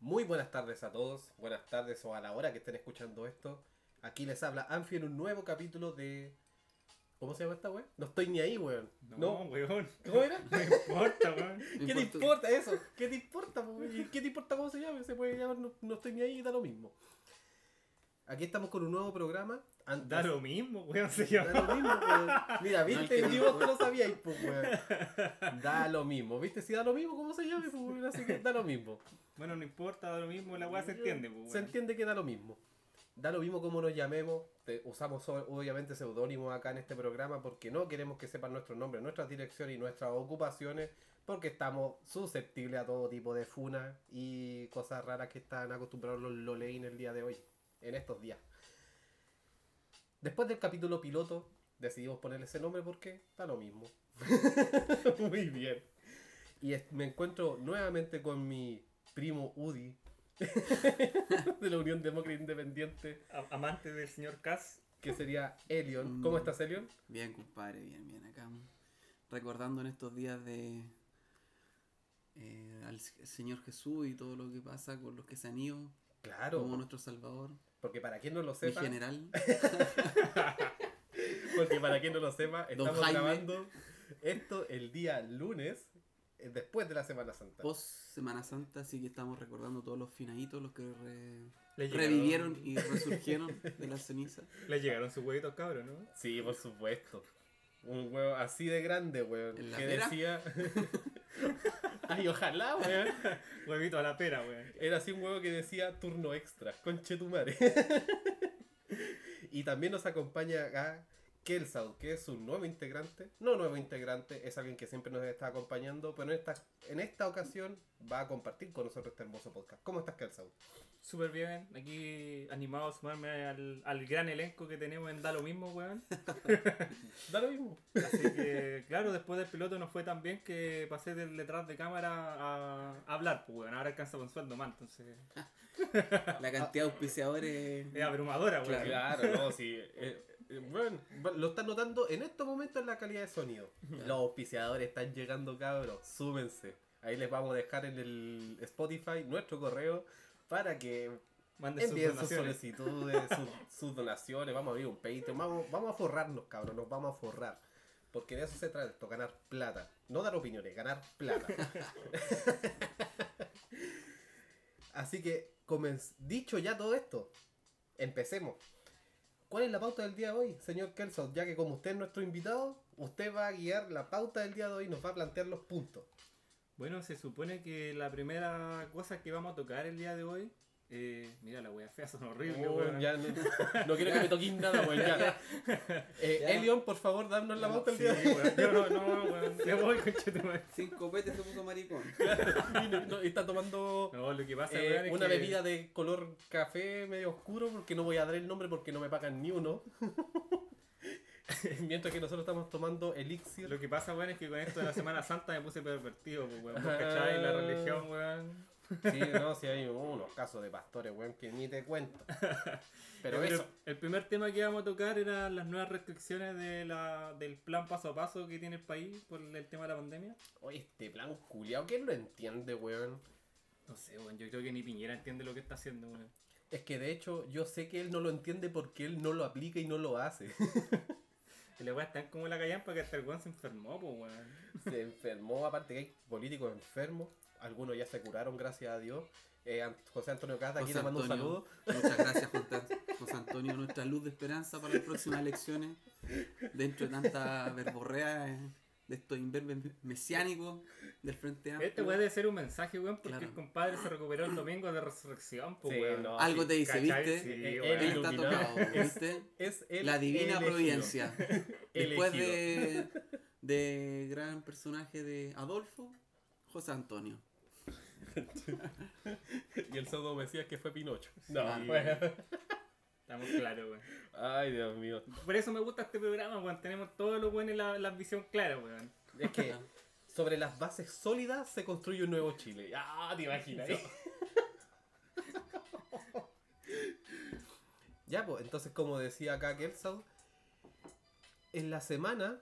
Muy buenas tardes a todos, buenas tardes o a la hora que estén escuchando esto. Aquí les habla Anfi en un nuevo capítulo de... ¿Cómo se llama esta weón? No estoy ni ahí, weón. No, weón. ¿Cómo era? No importa, weón. ¿Qué te importa eso? ¿Qué te importa, po, weón? ¿Y ¿Qué te importa cómo se llame? Se puede llamar no, no estoy ni ahí, da lo mismo. Aquí estamos con un nuevo programa. Antes- Da lo mismo, weón. Se Da llama. lo mismo, weón. Mira, viste, no- vos te lo sabíais, pues, weón. Da lo mismo, viste, si da lo mismo, ¿cómo se llame? Pues, weón? Así que da lo mismo. Bueno, no importa, da lo mismo. La weá se entiende, pues, weón. Se entiende que da lo mismo. Da lo mismo como nos llamemos. Te- usamos obviamente seudónimos acá en este programa porque no queremos que sepan nuestros nombres, nuestras direcciones y nuestras ocupaciones porque estamos susceptibles a todo tipo de funas y cosas raras que están acostumbrados los loleín el día de hoy, en estos días. Después del capítulo piloto decidimos ponerle ese nombre porque da lo mismo. Muy bien. Y me encuentro nuevamente con mi primo Udi de la Unión Demócrata Independiente, A- Amante del señor Cass. que sería Elion. ¿Cómo Mm. estás, Elion? Bien, compadre, bien, bien. Acá recordando en estos días de eh, al Señor Jesús y todo lo que pasa con los que se han ido, Claro, como nuestro Salvador, porque para quien no lo mi sepa, general. porque para quien no lo sepa, estamos grabando esto el día lunes, eh, después de la Semana Santa. Post Semana Santa, así que estamos recordando todos los finaditos, los que re- Le llegaron- revivieron y resurgieron de las cenizas. Le llegaron sus huevitos cabros, ¿no? Sí, por supuesto. Un huevo así de grande, weón. ¿En la Que pera? decía. Ay, ojalá, weón. Huevito a la pera, weón. Era así un huevo que decía turno extra, conchetumare. y también nos acompaña acá Kelsau, que es un nuevo integrante. No nuevo integrante, es alguien que siempre nos está acompañando, pero en esta, en esta ocasión va a compartir con nosotros este hermoso podcast. ¿Cómo estás, Kelsau? Súper bien. Aquí animado a sumarme al, al gran elenco que tenemos en Da lo mismo, weón. Da lo mismo. Así que, claro, después del piloto nos fue tan bien que pasé del detrás de cámara a, a hablar, pues, weón. Ahora alcanza con sueldo más, entonces. La cantidad de auspiciadores. Es abrumadora, weón. Claro, no, sí. eh, eh, bueno, lo están notando en estos momentos en la calidad de sonido. Los auspiciadores están llegando, cabros. Súmense. Ahí les vamos a dejar en el Spotify nuestro correo para que Manden sus envíen sus donaciones. solicitudes, sus, sus donaciones. Vamos a abrir un Patreon. Vamos, vamos a forrarnos, cabros. Nos vamos a forrar. Porque de eso se trata esto, ganar plata. No dar opiniones, ganar plata. Así que, dicho ya todo esto, empecemos. ¿Cuál es la pauta del día de hoy, señor Kelso? Ya que como usted es nuestro invitado, usted va a guiar la pauta del día de hoy y nos va a plantear los puntos. Bueno, se supone que la primera cosa que vamos a tocar el día de hoy. Eh, mira, la wea fea son horribles, Oh, weón. ya no, no quiero que me toquéis nada, weón. Ya. Eh, Ya. Elion, por favor, darnos la del Sí, día de hoy. weón. Yo no, no, weón. Ya voy, conchetumare. Cinco petes se puso maricón. Y no- no, y está tomando No, lo que pasa, eh, weón, una que- bebida de color café medio oscuro, porque no voy a dar el nombre porque no me pagan ni uno. Mientras que nosotros estamos tomando elixir. Lo que pasa, weón, es que con esto de la Semana Santa me puse pervertido, pues, weón. ¿Cachai? La religión, weón. Sí, no, sí hay unos casos de pastores, weón, que ni te cuento. Pero Pero eso. el primer tema que íbamos a tocar eran las nuevas restricciones de la, del plan paso a paso que tiene el país por el tema de la pandemia. Oye, este plan culiao, ¿quién lo entiende, weón? No sé, weón, yo creo que ni Piñera entiende lo que está haciendo, weón. Es que de hecho yo sé que él no lo entiende porque él no lo aplica y no lo hace. Y la weá está como la callampa que hasta el weón se enfermó, pues, weón. Se enfermó, aparte que hay políticos enfermos. Algunos ya se curaron, gracias a Dios. Eh, José Antonio Cata, aquí José le mando un Antonio, saludo. Muchas gracias, José Antonio, nuestra luz de esperanza para las próximas elecciones. Dentro de tanta verborrea eh, de estos imberbes mesiánicos del Frente Amplio. Este debe ser un mensaje, weón, porque Claro. el compadre se recuperó el domingo de resurrección, pues, Sí, weón. no. Algo te dice. ¿viste? Sí, Eh, Él está tocado, ¿viste? Es el La divina elegido. providencia. Después Elegido. de, de gran personaje de Adolfo, José Antonio. Y el pseudo mesías que fue Pinocho. Sí, No, bueno. Estamos claros, weón. Ay, Dios mío. Por eso me gusta este programa, weón. Tenemos todos los buenos la, la visión clara, weón. Es que sobre las bases sólidas se construye un nuevo Chile. Ah, te imaginas. ¿eh? ya, pues, entonces como decía acá Kelso, en la semana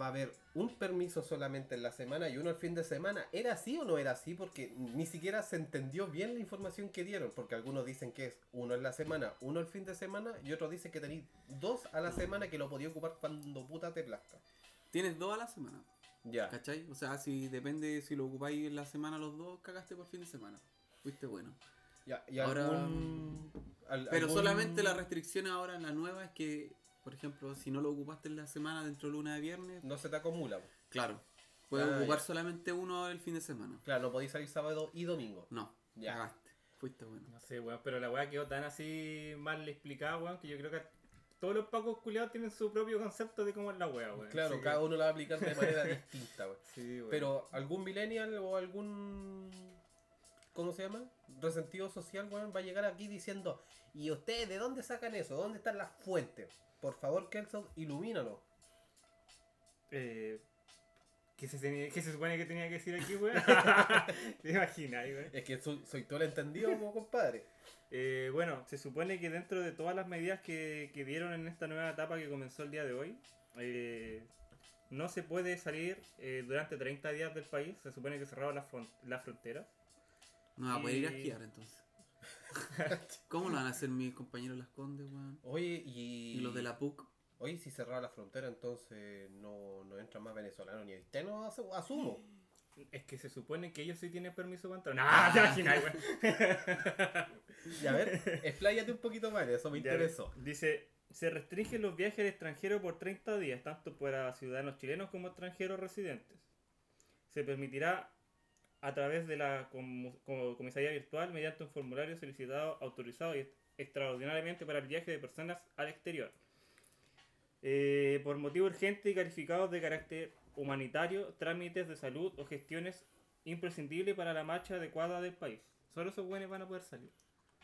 va a haber un permiso solamente en la semana y uno el fin de semana. ¿Era así o no era así? Porque ni siquiera se entendió bien la información que dieron. Porque algunos dicen que es uno en la semana, uno el fin de semana y otros dicen que tenéis dos a la semana que lo podía ocupar cuando puta te plazca. Tienes dos a la semana, Ya. ¿cachai? O sea, si depende si lo ocupáis en la semana los dos, cagaste por fin de semana. Fuiste bueno. Ya, y Ahora- algún- al- Pero algún- solamente la restricción ahora en la nueva es que, por ejemplo, si no lo ocupaste en la semana dentro de luna de viernes, No se te acumula. claro, puedes Ah, ocupar ya. solamente uno el fin de semana. Claro, no podéis salir sábado y domingo. No, Ya. cagaste. Fuiste bueno. No sé, weón, pero la weá quedó tan así mal explicada, weón, que yo creo que todos los pacos culiados tienen su propio concepto de cómo es la weá, weón. Claro, cada uno la va a aplicar de manera distinta. weón. Sí, weón. Pero algún millennial o algún. ¿Cómo se llama? Resentido social, weón, va a llegar aquí diciendo: ¿Y ustedes de dónde sacan eso? ¿Dónde están las fuentes? Por favor, Kelson, ilumínanos. Eh, ¿qué, se, tenía- qué se supone que tenía que decir aquí, weón? ¿Te imaginas, weón? Es que soy, soy todo el entendido, como compadre. Eh, bueno, se supone que dentro de todas las medidas que, que dieron en esta nueva etapa que comenzó el día de hoy, eh, no se puede salir eh, durante 30 días del país. Se supone que cerraron las fron- las fronteras. No va a poder ir a esquiar entonces. ¿Cómo lo van a hacer mis compañeros Las Condes, weón? Oye, y. Y los de la PUC. Oye, si cerraba la frontera, entonces no, no entran más venezolanos ni haitianos, asu- asumo. Es que se supone que ellos sí tienen permiso para entrar. ¡No! ¿Te imaginas? Y a ver, expláyate un poquito más, eso me Ya, interesó. Dice, se restringen los viajes al extranjero por 30 días, tanto para ciudadanos chilenos como extranjeros residentes. Se permitirá a través de la comu- co- comisaría virtual mediante un formulario solicitado, autorizado y extraordinariamente para el viaje de personas al exterior. Eh, por motivo urgente y calificados de carácter humanitario, trámites de salud o gestiones imprescindibles para la marcha adecuada del país. Solo esos buenos van a poder salir.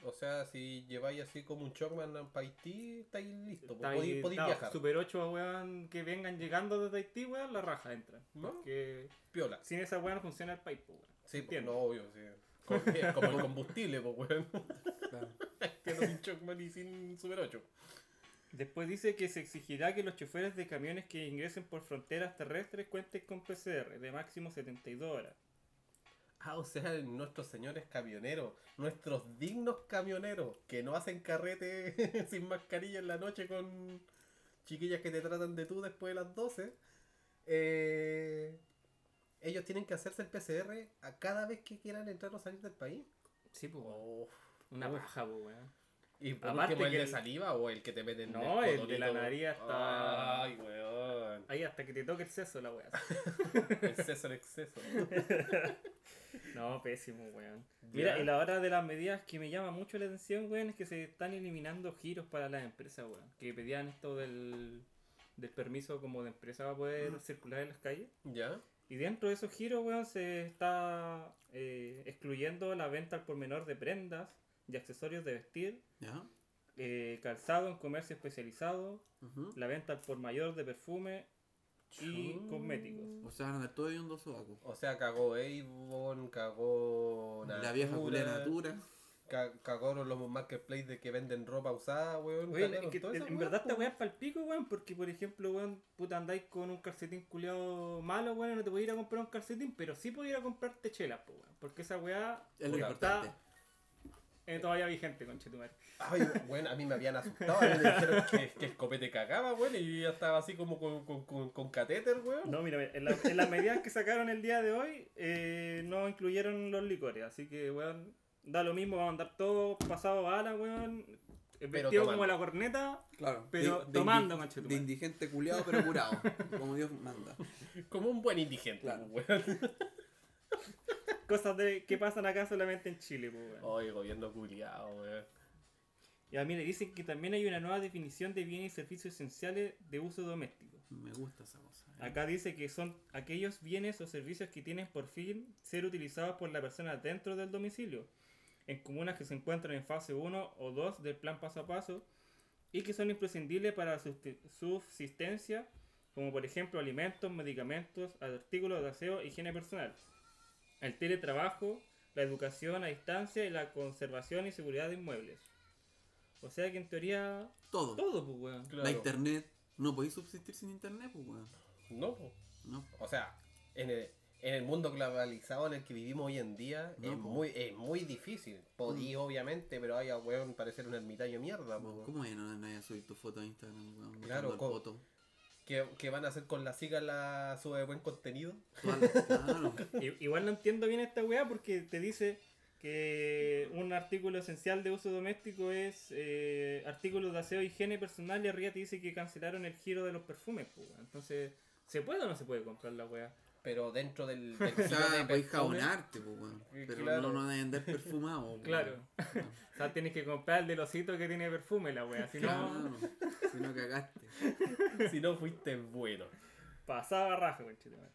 O sea, si lleváis así como un Chocman para Haití, estáis listos, podéis, podéis no, viajar. Super 8, weón, que vengan llegando desde Haití, weón, la raja entra. ¿No? Porque Piola. sin esa weón no funciona el país, pues, weón. Sí, pues, Entiendo. no, obvio, sí. Como, como el combustible, pues, weón. Claro. Tiene sin Chocman y sin Super 8. Después dice que se exigirá que los choferes de camiones que ingresen por fronteras terrestres cuenten con PCR de máximo 72 horas. Ah, o sea, nuestros señores camioneros, nuestros dignos camioneros, que no hacen carrete sin mascarilla en la noche con chiquillas que te tratan de tú después de las 12, eh, ellos tienen que hacerse el PCR a cada vez que quieran entrar o salir del país. Sí, pues, Oh. Una Uf. paja, pues, weón. Y por Aparte último, el que de el- saliva o el que te meten en No, el de cotonito. la nariz hasta- Ay, weón. Ahí hasta que te toque el seso la weá. Exceso en exceso. No, pésimo, weón. Mira, y la hora de las medidas que me llama mucho la atención, weón, es que se están eliminando giros para las empresas, weón. Que pedían esto del, del permiso como de empresa para poder circular en las calles. ¿Ya? Y dentro de esos giros, weón, se está eh, excluyendo la venta al por menor de prendas y accesorios de vestir, ¿Ya? eh, calzado en comercio especializado, la venta al por mayor de perfume y cosméticos. O sea, van a todo de un dos sobacos. O sea, cagó Avon, cagó La vieja culera natura. Ca- Cagaron los marketplaces de que venden ropa usada, weón. Oye, cagaron es que toda en verdad esta weá es pa'l pico, weón, porque por ejemplo, weón, puta andáis con un calcetín culiado malo, weón, no te podías ir a comprar un calcetín, pero sí podías ir a comprarte chelas, po, weón, porque esa weá Es lo importante. eh, todavía vigente, conchetumare. Ay, weón, a mí me habían asustado. Me dijeron que, que el copete cagaba, weón, y ya estaba así como con, con, con, con catéter, weón. No, mira, en, la- en las medidas que sacaron el día de hoy, eh, no incluyeron los licores, así que, weón, da lo mismo, vamos a andar todos pasados a ala, weón, vestido tomando. como la corneta, Claro. Pero de, tomando, indi- conche tu De indigente culiado, pero curado. como Dios manda. Como un buen indigente, Claro. weón. cosas de, que pasan acá solamente en Chile, weón. Oye, gobierno culiado, weón. Ya, mire, dicen que también hay una nueva definición de bienes y servicios esenciales de uso doméstico. Me gusta esa cosa. ¿eh? Acá dice que son aquellos bienes o servicios que tienen por fin ser utilizados por la persona dentro del domicilio, en comunas que se encuentran en fase 1 o 2 del plan paso a paso y que son imprescindibles para la subsistencia, como por ejemplo alimentos, medicamentos, artículos de aseo, higiene personal, el teletrabajo, la educación a distancia y la conservación y seguridad de inmuebles. O sea que en teoría Todo. todo, pues, weón. Claro. La internet. No podéis subsistir sin internet, pues, weón. No, po. No. o sea, en el, en el mundo globalizado en el que vivimos hoy en día No, es, po. muy, es muy difícil. Podí, obviamente, pero vaya, weón, parecer un ermitaño mierda. po. ¿Cómo ya no, no vaya a subir tu foto a Instagram, weón? Claro, poto. ¿Qué, qué van a hacer con la siga la sube buen contenido? Claro. I- Igual no entiendo bien esta weá porque te dice que un artículo esencial de uso doméstico es eh, artículos de aseo, higiene personal y arriba te dice que cancelaron el giro de los perfumes. pues, weón. Entonces, ¿se puede o no se puede comprar la weá? Pero dentro del, del O de sea, podéis jabonarte, pues, Pero claro. no, no de vender perfumado. weón. Claro. O sea, tienes que comprar el del osito que tiene perfume la weá. Si no. Si no cagaste. si no fuiste bueno. pasaba raja, conchetumare.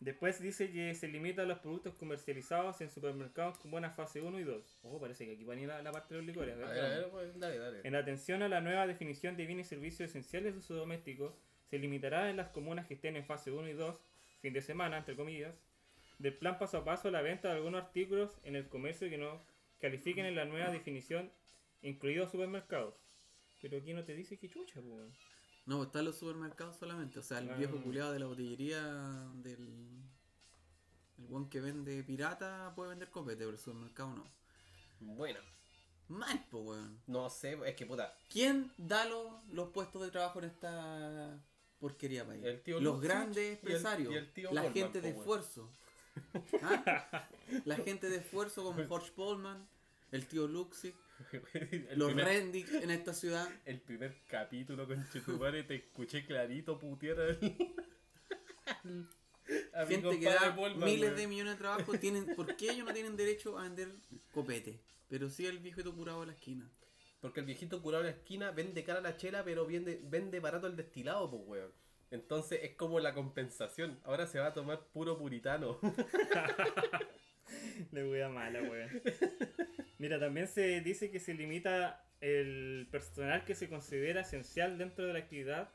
Después dice que se limita a los productos comercializados en supermercados con buena fase 1 y 2. Ojo, parece que aquí va a ir la, la parte de los licores. A ver, a ver, pues, dale, dale. En atención a la nueva definición de bienes y servicios esenciales de uso doméstico, se limitará en las comunas que estén en fase 1 y 2, fin de semana, entre comillas, del plan paso a paso la venta de algunos artículos en el comercio que no califiquen en la nueva definición, incluidos supermercados. Pero aquí no te dice que chucha, pues. weón. No, pues está en los supermercados solamente. O sea, el Ah. viejo culiado de la botillería del. El buen que vende pirata puede vender copete, pero el supermercado no. Bueno, Mal, pues, weón. no sé, es que puta. ¿Quién da los, los puestos de trabajo en esta porquería país? El tío los grandes y el- empresarios. y el tío la gente de esfuerzo. ¿Ah? La gente de esfuerzo como Jorge Polman, el tío Luxi, el, los primer, Rendick en esta ciudad. el primer capítulo con Chetumare te escuché clarito putear al. gente que da Polman, miles de millones de trabajos. Tienen, ¿Por qué ellos no tienen derecho a vender copete? Pero sí el viejito curado de la esquina. Porque el viejito curado en la esquina vende cara la chela, pero vende, vende barato el destilado, pues weón. Entonces es como la compensación. Ahora se va a tomar puro puritano. Le voy a mala, weón. Mira, también se dice que se limita el personal que se considera esencial dentro de la actividad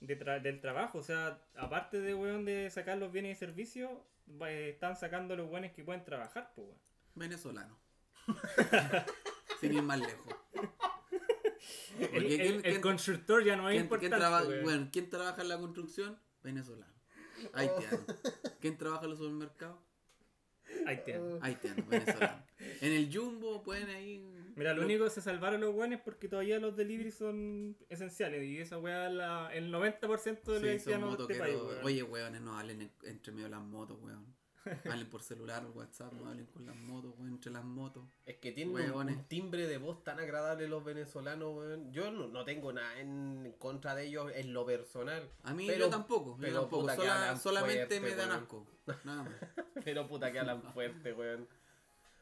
de tra- del trabajo. O sea, aparte de, weón, de sacar los bienes y servicios, están sacando los buenos que pueden trabajar, pues, weón. Venezolano. Sin ir más lejos. El, Porque el- ¿quién- el quién- constructor ya no es ¿Quién, importante, quién traba- weón. bueno, ¿quién trabaja en la construcción? Venezolano. Haitiano. ¿Quién trabaja en los supermercados? Haitiano. Haitiano, venezolano. En el Jumbo pueden ahí. Mira, lo único que se salvaron los buenos porque todavía los deliveries son esenciales. Y esa weá, la, el 90% de los Sí, son haitianos de este país, weón. Oye, weones, no hablen en- entre medio de las motos, weón. Hablen por celular o WhatsApp, no hablen con las motos, weón, entre las motos. Es que tienen un, timbre de voz tan agradable los venezolanos, weón. Yo no, no tengo nada en contra de ellos en lo personal. A mí Pero- yo tampoco, yo pero tampoco. puta que Sola- solamente fuerte, me dan weón. asco. Nada más. Pero puta que hablan fuerte, weón.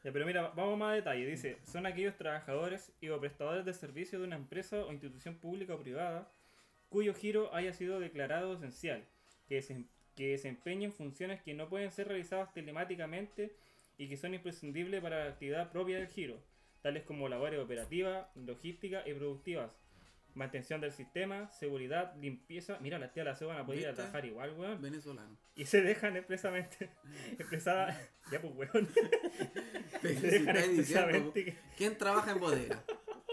Ya, pero mira, vamos más a detalle. Dice, son aquellos trabajadores y o prestadores de servicio de una empresa o institución pública o privada cuyo giro haya sido declarado esencial, que, desem- que desempeñen funciones que no pueden ser realizadas telemáticamente y que son imprescindibles para la actividad propia del giro, tales como labores operativas, logísticas y productivas, mantención del sistema, seguridad, limpieza. Mira, las tías de la se van a poder ir trabajar igual, weón. Venezolano. Y se dejan expresamente, expresada, ya pues, weón. Se dejan expresamente ¿Quién trabaja en bodega?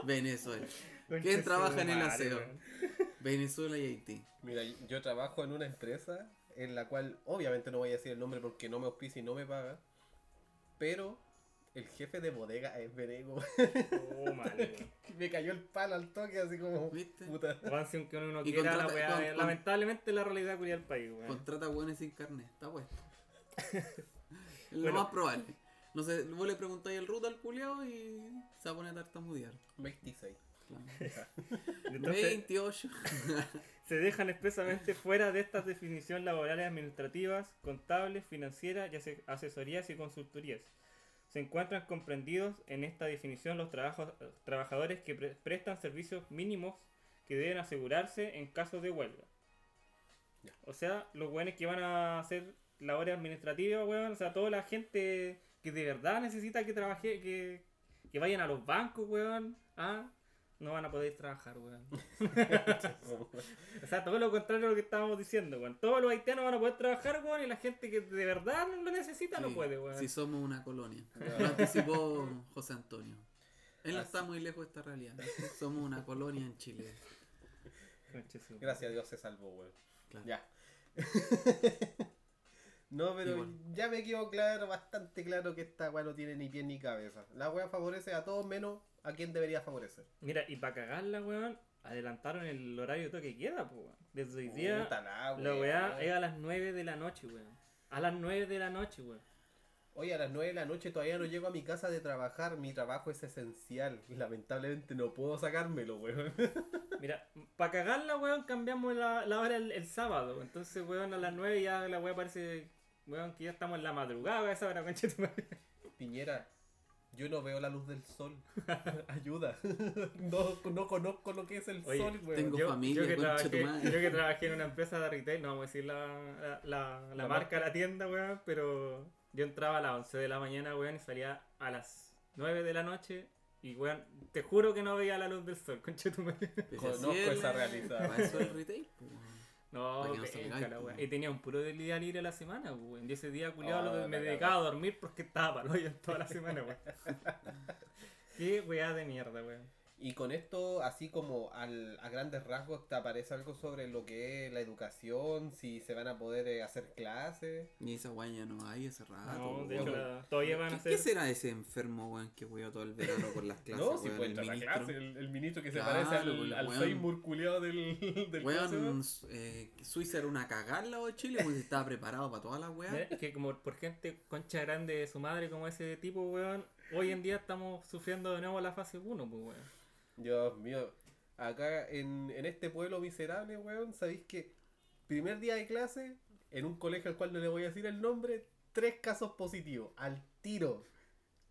Venezuela. Conche trabaja en el aseo? Venezuela y Haití. Mira, yo trabajo en una empresa en la cual, obviamente no voy a decir el nombre porque no me auspicia y no me paga, pero el jefe de bodega es Venego. Oh, mal, me cayó el palo al toque, así como, ¿Viste? puta. Aunque uno no Y quiera la contrata- weá, con- eh, con- lamentablemente la realidad culia del país, weón. Contrata buenos sin carnet. Está puesto. Es lo Bueno. más probable. No sé, vos le preguntáis el ruta al culiao y se va a poner a tartamudear. 26. Entonces, 28. se dejan expresamente fuera de estas definiciones laborales administrativas, contables, financieras y ase- asesorías y consultorías. Se encuentran comprendidos en esta definición los trabajos, trabajadores que pre- prestan servicios mínimos que deben asegurarse en caso de huelga. Ya. O sea, los buenos que van a hacer labores administrativas, weón, o sea, toda la gente que de verdad necesita que trabaje, que, que vayan a los bancos, weón, ah, no van a poder trabajar, weón. O sea, todo lo contrario a lo que estábamos diciendo, weón. Todos los haitianos van a poder trabajar, weón, y la gente que de verdad lo necesita no puede, weón. Si somos una colonia. Lo anticipó José Antonio. Él no Así. está muy lejos de esta realidad. Somos una colonia en Chile. Gracias a Dios se salvó, weón. Claro. Ya. No, pero ya me quedó claro, bastante claro que esta weá no tiene ni pie ni cabeza. La weá favorece a todos menos a quien debería favorecer. Mira, y para cagarla, weón, adelantaron el horario de toque queda, pues, weón. Desde hoy día, Puta la la weá. es a las 9 de la noche, weón. A las 9 de la noche, weón. Oye, a las 9 de la noche todavía no llego a mi casa de trabajar. Mi trabajo es esencial. Lamentablemente no puedo sacármelo, weón. Mira, para cagarla, weón, cambiamos la, la hora el, el sábado. Entonces, weón, a las 9 ya la weá parece, weón, que ya estamos en la madrugada a esa hora, madre. Piñera, yo no veo la luz del sol. Ayuda. No, no conozco lo que es el Oye, sol, weón. tengo- Yo, familia, yo que trabajé, yo que trabajé en una empresa de retail, no vamos a decir la, la, la- la La marca la tienda, weón, pero yo entraba a las 11 de la mañana, weón, y salía a las 9 de la noche. Y, weón, te juro que no veía la luz del sol, concha tu madre. A Conozco esa realidad. Eso el retail, pues. No, que no. Y tenía un puro día libre a la semana, weón. Y ese día, culiado, Ah, me dedicaba a dormir porque estaba para toda la semana, weón. Qué weá de mierda, weón. Y con esto, así como al, a grandes rasgos, ¿te aparece algo sobre lo que es la educación? Si se van a poder eh, hacer clases. Y esa weá ya no hay hace rato. No, de hecho, la- todavía van a ¿Qué, ser. qué será ese enfermo, weón, que weó todo el verano por las clases? no, si puede el entrar a la ministro? clase, el, el ministro que se parece al, al weón. Seymour culiado del, del Weón, eh, Suiza era una cagarla o Chile, pues estaba preparado para todas las weas. es que como por gente concha grande de su madre como ese tipo, weón, hoy en día estamos sufriendo de nuevo la fase 1, pues, weón. Dios mío, acá en, en este pueblo miserable, weón, ¿sabéis que primer día de clase, en un colegio al cual no le voy a decir el nombre, tres casos positivos, al tiro.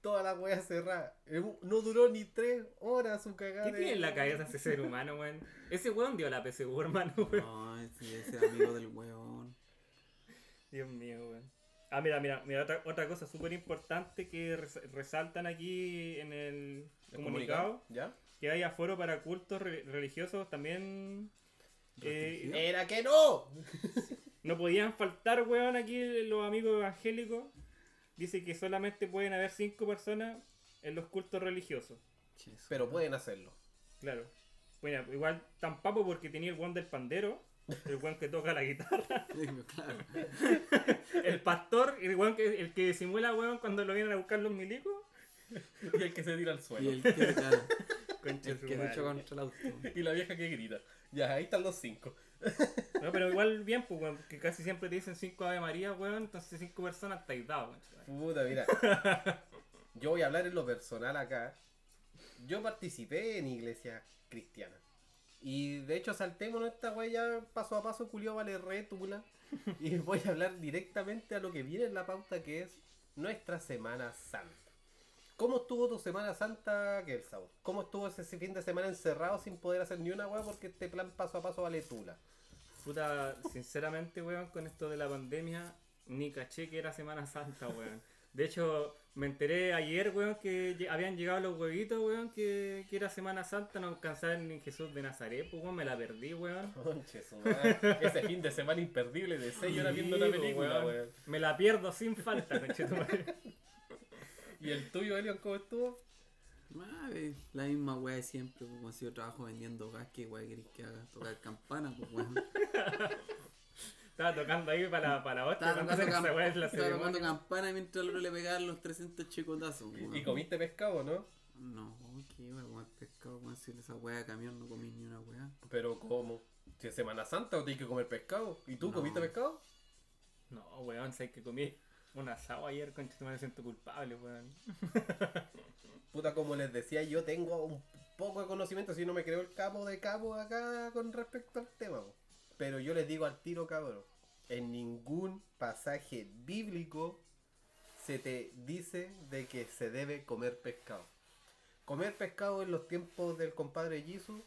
Toda la wea cerrada. Eh, No duró ni tres horas su cagada. ¿Qué de- tiene en la cabeza ese ser humano, weón? Ese weón dio la PSU, hermano, weón. No, ese ese amigo del weón. Dios mío, weón. Ah, mira, mira, mira, otra, otra cosa súper importante que res- resaltan aquí en el ¿El comunicado, ¿Ya? Que hay aforo para cultos re- religiosos también eh. ¡Era que no! no podían faltar, weón, aquí los amigos evangélicos. Dice que solamente pueden haber cinco personas en los cultos religiosos. Pero pueden hacerlo. Claro. Bueno, igual tan papo porque tenía el weón del pandero, el weón que toca la guitarra, claro. el pastor, el weón que, el que simula weón cuando lo vienen a buscar los milicos. Y el que se tira al Y suelo. el que, claro, Concha el que luchó contra el auto. Y la vieja que grita. Ya, ahí están los cinco. No, pero igual bien, pues, weón, que casi siempre te dicen cinco Ave María, weón, entonces cinco personas estáis dados, weón. Puta, mira. Yo voy a hablar en lo personal acá. Yo participé en iglesia cristiana. Y de hecho saltémonos esta ya paso a paso, culio vale re tula. Y voy a hablar directamente a lo que viene en la pauta que es nuestra Semana Santa. ¿Cómo estuvo tu Semana Santa, Kelsaur? ¿Cómo estuvo ese fin de semana encerrado sin poder hacer ni una wey porque este plan paso a paso vale tula? Puta, sinceramente, weón, con esto de la pandemia, ni caché que era Semana Santa, weón. De hecho, me enteré ayer, weón, que habían llegado los huevitos, weón, que, que era Semana Santa, no alcanzaba ni Jesús de Nazaret, pues, weón, me la perdí, weón. Conche su madre. Ese fin de semana imperdible de 6 horas viendo una película, weón. weón. Me la pierdo sin falta, conchetumare. ¿Y el tuyo, Elion, cómo estuvo? Eh, la misma wea de siempre, pues, como si yo trabajo vendiendo gas, que wea querés que haga? Tocar campana, pues weón. Estaba tocando ahí para, para la otra, Estaba tocando, se cam- weá es la estaba tocando campana mientras el otro le pegaban los 300 chicotazos, weón. ¿Y comiste pescado, no? No, qué iba a comer pescado, weón. Si esa wea de camión no comí ni una wea. Pero ¿cómo? Si es Semana Santa o tienes que comer pescado. ¿Y tú No. comiste pescado? No, weón, sé que comí un asado ayer, conchetumare, me siento culpable, weón. Puta, como les decía, yo tengo un poco de conocimiento, si no me creo el capo de capo acá con respecto al tema. Pero yo les digo al tiro, cabrón, en ningún pasaje bíblico se te dice de que se debe comer pescado. Comer pescado en los tiempos del compadre Jesus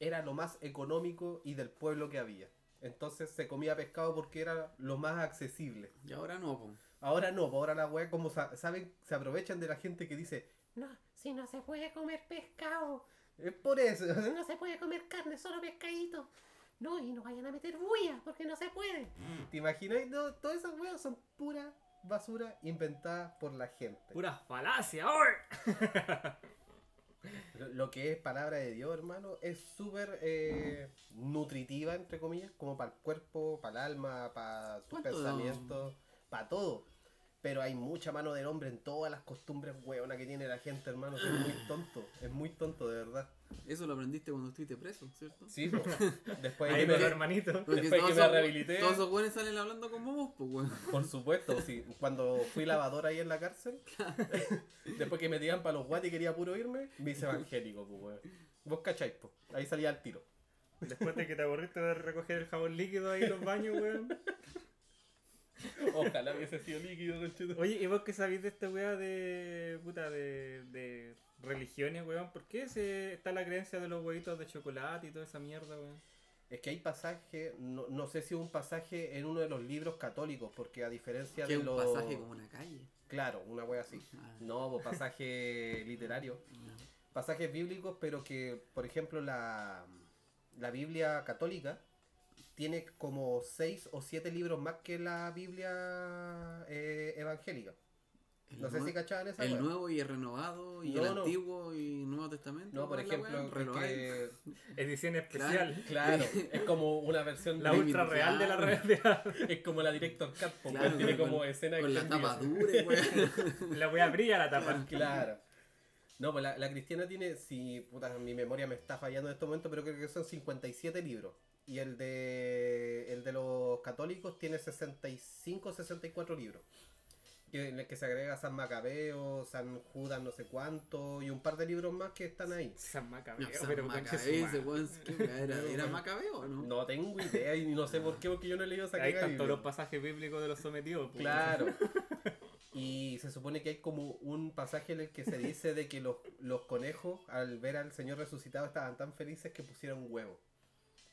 era lo más económico y del pueblo que había. Entonces se comía pescado porque era lo más accesible. Y ahora no, po. Ahora no, ahora la weá como sa- saben, se aprovechan de la gente que dice, No, si no se puede comer pescado. es por eso. No se puede comer carne, solo pescadito. No, y no vayan a meter bulla, porque no se puede. ¿Te imaginas? No, todas esas weas son pura basura inventada por la gente. Pura falacia. Lo- que es palabra de Dios, hermano, es súper eh, nutritiva, entre comillas, como para el cuerpo, para el alma, para tus pensamientos, para todo. Pero hay mucha mano del hombre en todas las costumbres hueonas que tiene la gente, hermano. Es muy tonto, es muy tonto, de verdad. Eso lo aprendiste cuando estuviste preso, ¿cierto? Sí, después Ahí que me hermanito. Después que me rehabilité. Todos esos buenos salen hablando como vos, pues, weón. Por supuesto, sí. Cuando fui lavador ahí en la cárcel, después que me tiraban para los guates y quería puro irme, me hice evangélico, pues, weón. Vos cacháis, pues. Ahí salía al tiro. Después de que te aburriste de recoger el jabón líquido ahí en los baños, weón. Ojalá hubiese sido líquido, conchito. Oye, ¿y vos qué sabéis de esta weá de. puta, de. de religiones, weón? ¿Por qué se, está la creencia de los huevitos de chocolate y toda esa mierda, weón? Es que hay pasaje, no, no sé si un pasaje en uno de los libros católicos, porque a diferencia de es un los... pasaje como una calle. Claro, una wea así. Ah. No, pues pasaje literario. Pasajes bíblicos, pero que, por ejemplo, la, la Biblia católica tiene como seis o siete libros más que la Biblia eh, evangélica. El No sé si cachaban esa El nuevo y el renovado y No, el no. antiguo y Nuevo Testamento. No, por ¿cuál es la ejemplo, que- Edición especial. claro, es como una versión La ultra real de la la- es como la Director Cut, porque Claro, tiene con- como escena Con la tapa dura, weón. La weá brilla la tapa. Claro. No, pues la, la cristiana tiene, si puta, mi memoria me está fallando en este momento, pero creo que son 57 libros. Y el de el de los católicos tiene 65 64 libros. En el que se agrega San Macabeo, San Judas no sé cuánto, y un par de libros más que están ahí. San Macabeo, No, San pero Macabeo, su ese madre. weón, ¿qué wea era? ¿Era Macabeo o no? No tengo idea y no sé por qué, porque yo no he leído esa Ahí están todos los pasajes bíblicos de los sometidos. pues. Claro. Y se supone que hay como un pasaje en el que se dice de que los, los conejos al ver al Señor resucitado estaban tan felices que pusieron huevo.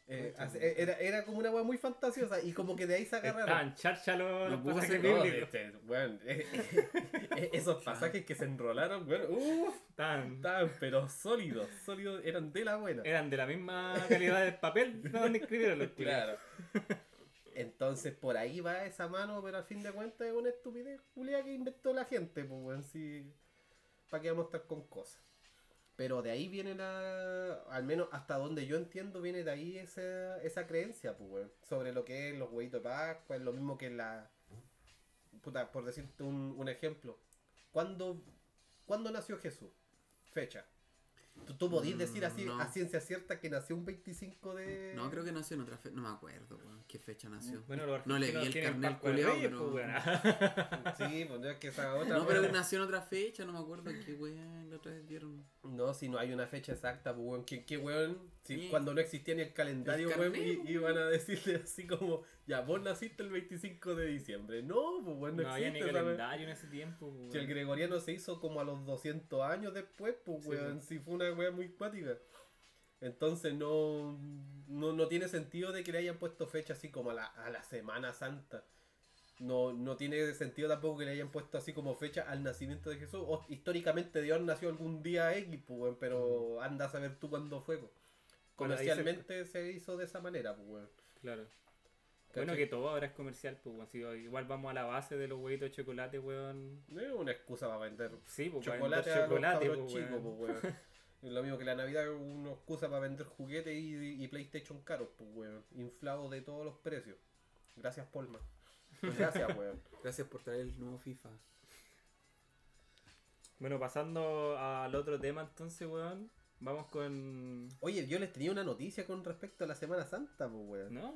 Eh, era, era como una hueá muy fantasiosa y como que de ahí se agarraron. Charcha los, pasajes bíblicos. este, weón, eh, eh, esos pasajes que se enrolaron, weón, uh, Estaban- estaban pero sólidos, sólidos, eran de la buena. eran de la misma calidad del papel de donde escribieron los. Claro. Entonces por ahí va esa mano, pero al fin de cuentas es una estupidez culia que inventó la gente, pues weón, si. ¿Para qué vamos a estar con cosas? Pero de ahí viene la. Al menos hasta donde yo entiendo, viene de ahí esa, esa creencia, pues. Sobre lo que es los huevitos de Pascua, es lo mismo que la. Puta, por decirte un, un ejemplo. ¿Cuándo, ¿Cuándo nació Jesús? Fecha. ¿Tú, tú podís Mm, decir así no. a ciencia cierta que nació un 25 de. No, creo que nació en otra fecha. No me acuerdo, weón. ¿Qué fecha nació? Bueno, los No le vi el carnet culiao, Reyes, pero- pues, weón. Sí, pues no es que esa otra. No, pero weón. nació en otra fecha, no me acuerdo qué weón la otra vez dieron. No, si no hay una fecha exacta, pues weón. ¿Qué, qué weón? Si Sí. cuando no existía ni el calendario, El weón, carnet, y- pues, iban a decirle así como, ya, vos naciste el 25 de diciembre. No, pues weón, no, No había ni existe. esa weón. calendario en ese tiempo. pues, Si el weón. gregoriano se hizo como a los 200 años después, pues Sí, weón, pues. si fue una weón muy cuática. Entonces no, no, no tiene sentido de que le hayan puesto fecha así como a la, a la Semana Santa. No, no tiene sentido tampoco que le hayan puesto así como fecha al nacimiento de Jesús. O, históricamente Dios nació algún día X, pues, pero anda a saber tú cuándo fue. pues. Bueno, se- Comercialmente se... hizo de esa manera, pues, weón. Claro. Bueno, que todo ahora es comercial, pues. Si igual vamos a la base de los huevitos de chocolate, weón. No es una excusa para vender Sí, pues, para chocolate vender a los chocolate, cabros pues, chicos, pues, weón. Es lo mismo que la Navidad, una excusa para vender juguetes y, y PlayStation caros, pues, weón. Inflado de todos los precios. Gracias, Polma. Gracias, weón. Gracias por traer el nuevo FIFA. Bueno, pasando al otro tema entonces, weón. Vamos con... Oye, yo les tenía una noticia con respecto a la Semana Santa, pues, weón. No.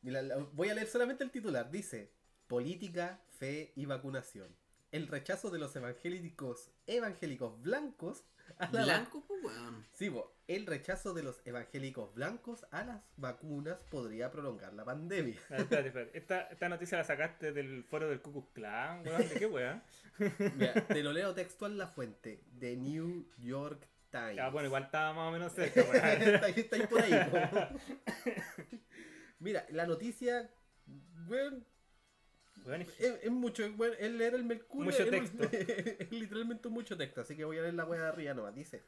Mira, la- voy a leer solamente el titular. Dice, política, fe y vacunación. El rechazo de los evangélicos evangélicos blancos Blanco, pues weón. Sí, bo, el rechazo de los evangélicos blancos a las vacunas podría prolongar la pandemia. A ver, espérate, espérate. Esta, esta noticia la sacaste del foro del Ku Klux Klan, weón. ¿De qué weón? Mira, te lo leo textual la fuente, The New York Times. Ah, bueno, igual estaba más o menos cerca, weón. está, ahí- está ahí por ahí. Mira, la noticia, weón, Es, es mucho, weón, es leer el Mercurio. Mucho es- texto. Es, literalmente mucho texto, así que voy a leer la wea de arriba nomás. Dice,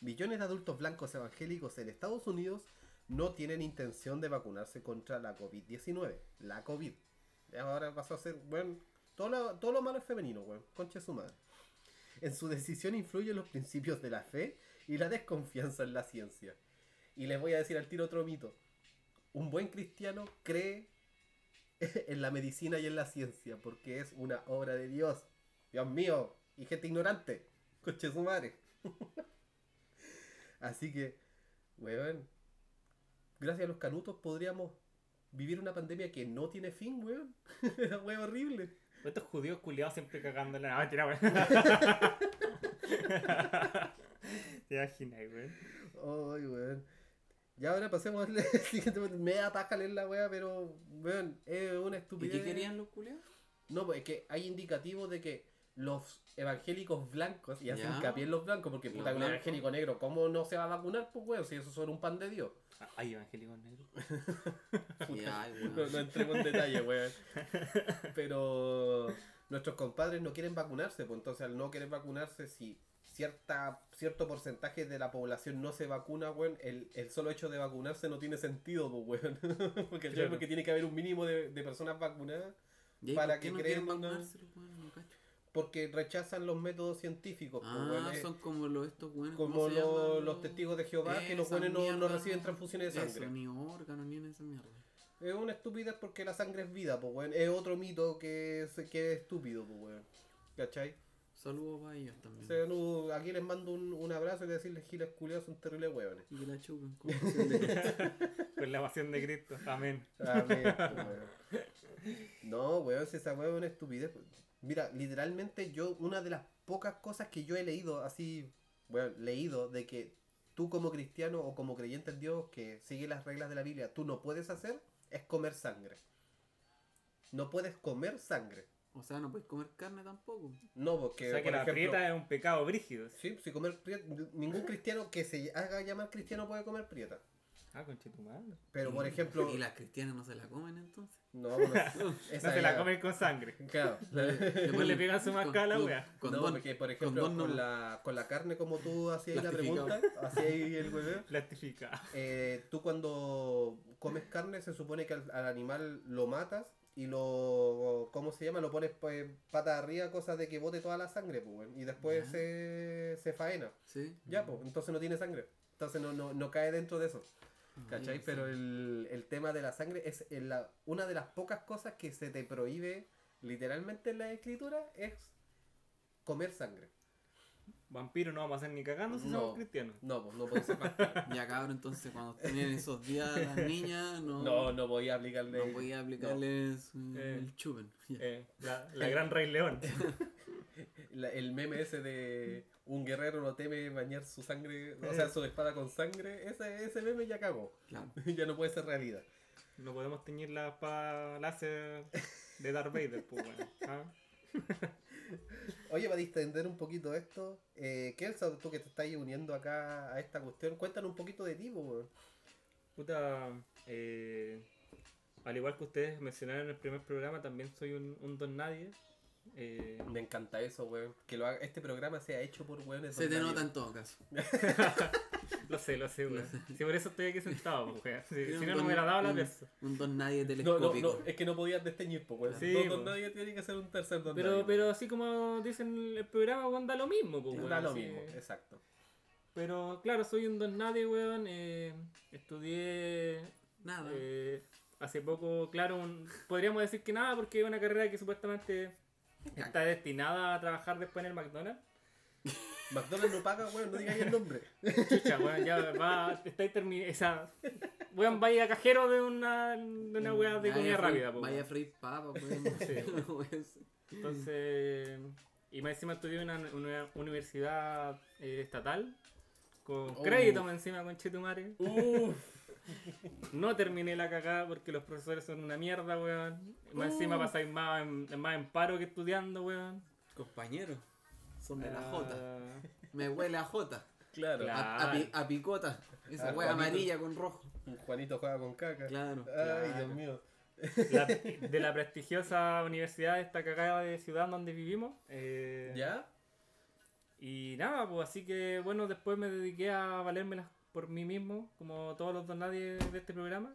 millones de adultos blancos evangélicos en Estados Unidos no tienen intención de vacunarse contra la COVID-19. La COVID. Ahora pasó a ser, bueno, todo lo, todo lo malo es femenino, weón. Concha su madre. En su decisión influyen los principios de la fe y la desconfianza en la ciencia. Y les voy a decir al tiro otro mito. Un buen cristiano cree en la medicina y en la ciencia porque es una obra de Dios. Dios mío, y gente ignorante. Coche su madre. Así que, weón, gracias a los canutos podríamos vivir una pandemia que no tiene fin, weón. Era weón horrible. Estos judíos culiados siempre cagándole. No, mentira, weón. Te imaginas, weón. Ay, weón. Y ahora pasemos al siguiente. Me da paja leer la weá, pero, weón, es una ¿Y estupidez. qué querían los culiados? No, pues es que hay indicativos de que los evangélicos blancos, y hacen Ya. hincapié en los blancos, porque puta, un evangélico negro, ¿cómo no se va a vacunar? Pues weón, si esos son un pan de Dios. Ah, Hay evangélicos negros. Ya, No, no entremos en detalle, weón. Pero nuestros compadres no quieren vacunarse, pues entonces al no querer vacunarse, si cierta, cierto porcentaje de la población no se vacuna, weón, el, el solo hecho de vacunarse no tiene sentido, pues, weón. porque, Claro. porque tiene que haber un mínimo de, de personas vacunadas, ¿Y ahí para que no creen una-? No porque rechazan los métodos científicos, pues, weón. Ah, Eh, son como los estos weones. como los testigos de Jehová, que los buenos no, no reciben transfusiones de Eso, sangre. ni órganos, ni en esa mierda. Es una estupidez porque la sangre es vida, pues, weón. Es otro mito que es, que es estúpido, pues, weón. ¿Cachai? Saludos para ellos también. O sea, no- aquí les mando un, un abrazo y decirles giles culiados son terribles hueones. Y que la chupen con. Con la pasión de Cristo. Amén. Amén. No, weón, si esa weón es una estupidez. Mira, literalmente yo, una de las pocas cosas que yo he leído, así, weón, leído, de que tú como cristiano o como creyente en Dios que sigue las reglas de la Biblia, tú no puedes hacer, es comer sangre. No puedes comer sangre. O sea, no puedes comer carne tampoco. No, porque. o sea que por la ejemplo, prieta es un pecado brígido. Sí, si comer prieta, ningún cristiano que se haga llamar cristiano puede comer prieta. Ah, conchetumadre. Pero por ejemplo, ¿Y las cristianas no se la comen entonces? no, no, No esa se la comen con sangre. Claro. Después le pegan su mascada a la con- wea. Con no, don- porque por con ejemplo, con, don no- la, con la carne como tú hacías la pregunta, hacías el hueveo, Plastificada. eh, tú cuando comes carne se supone que al, al animal lo matas y lo, ¿cómo se llama? Lo pones pues, pata arriba, cosas de que bote toda la sangre, pues, y después se, se faena. Sí. Ya, pues, entonces no tiene sangre. Entonces no, no, no cae dentro de eso. ¿Cachai? Ahí, Pero el, el tema de la sangre es la- una de las pocas cosas que se te prohíbe literalmente en la escritura es comer sangre. Vampiro no vamos a hacer ni cagando si No. somos cristianos. No, pues no puede ser vampiro. Ya cabrón, entonces cuando tenían esos días las niñas, no, No, no voy a aplicarle. no voy a aplicarles Eh. el chupen. Ya. Eh, la, la gran Rey León. La- el meme ese de un guerrero no teme bañar su sangre, o sea, su espada con sangre, ese, ese meme ya cagó. Claro. ya no puede ser realidad. No podemos teñir la espada láser de Darth Vader, pues bueno. ¿ah? Oye, para distender un poquito esto, eh, Kelsa, tú que te estás uniendo acá a esta cuestión, cuéntanos un poquito de ti, weón. Puta, eh, al igual que ustedes mencionaron en el primer programa, también soy un, un don nadie. Eh, Me encanta eso, weón. Que lo haga, este programa sea hecho por weones. Se te don nota nadie. en todo caso. lo sé, lo sé, weón. Sí, por eso estoy aquí sentado, pues, weón. Si, si no, no me hubiera dado la un- persa. Un don nadie No, no, telescópico. no, es que no podías desteñir, pues, weón. Sí, Dos don po. nadie tiene que ser un tercer don Pero, nadie, pero así como dicen en el programa, weón, da lo mismo, pues, weón. Da lo mismo, exacto. Pero claro, soy un don nadie, weón. eh, estudié Nada. eh, hace poco, claro, un- podríamos decir que nada, porque es una carrera que supuestamente está destinada a trabajar después en el McDonald's. McDonald's no paga, weón, no digáis el nombre. Chucha, weón, ya va, está terminada. Esa, weón, vaya cajero de una, de una weá de comida rápida, po, Vaya a weón. freír papa, pues. Sí. Entonces, y más encima estudié en una, una universidad eh, estatal, con Oh. crédito más encima con Chetumare. No terminé la cagada porque los profesores son una mierda, weón. Más encima pasáis más en, más en paro que estudiando, weón. Compañeros. Son de la Ah, J. Me huele a J. Claro. A, a pi- a picota. Esa Ah, Juanito. amarilla con rojo. Juanito juega con caca. Claro. Ay, Claro. Dios mío. la- de la prestigiosa universidad de esta cagada de ciudad donde vivimos. eh, ¿Ya? Y nada, pues así que bueno, después me dediqué a valérmelas por mí mismo, como todos los donadies de este programa.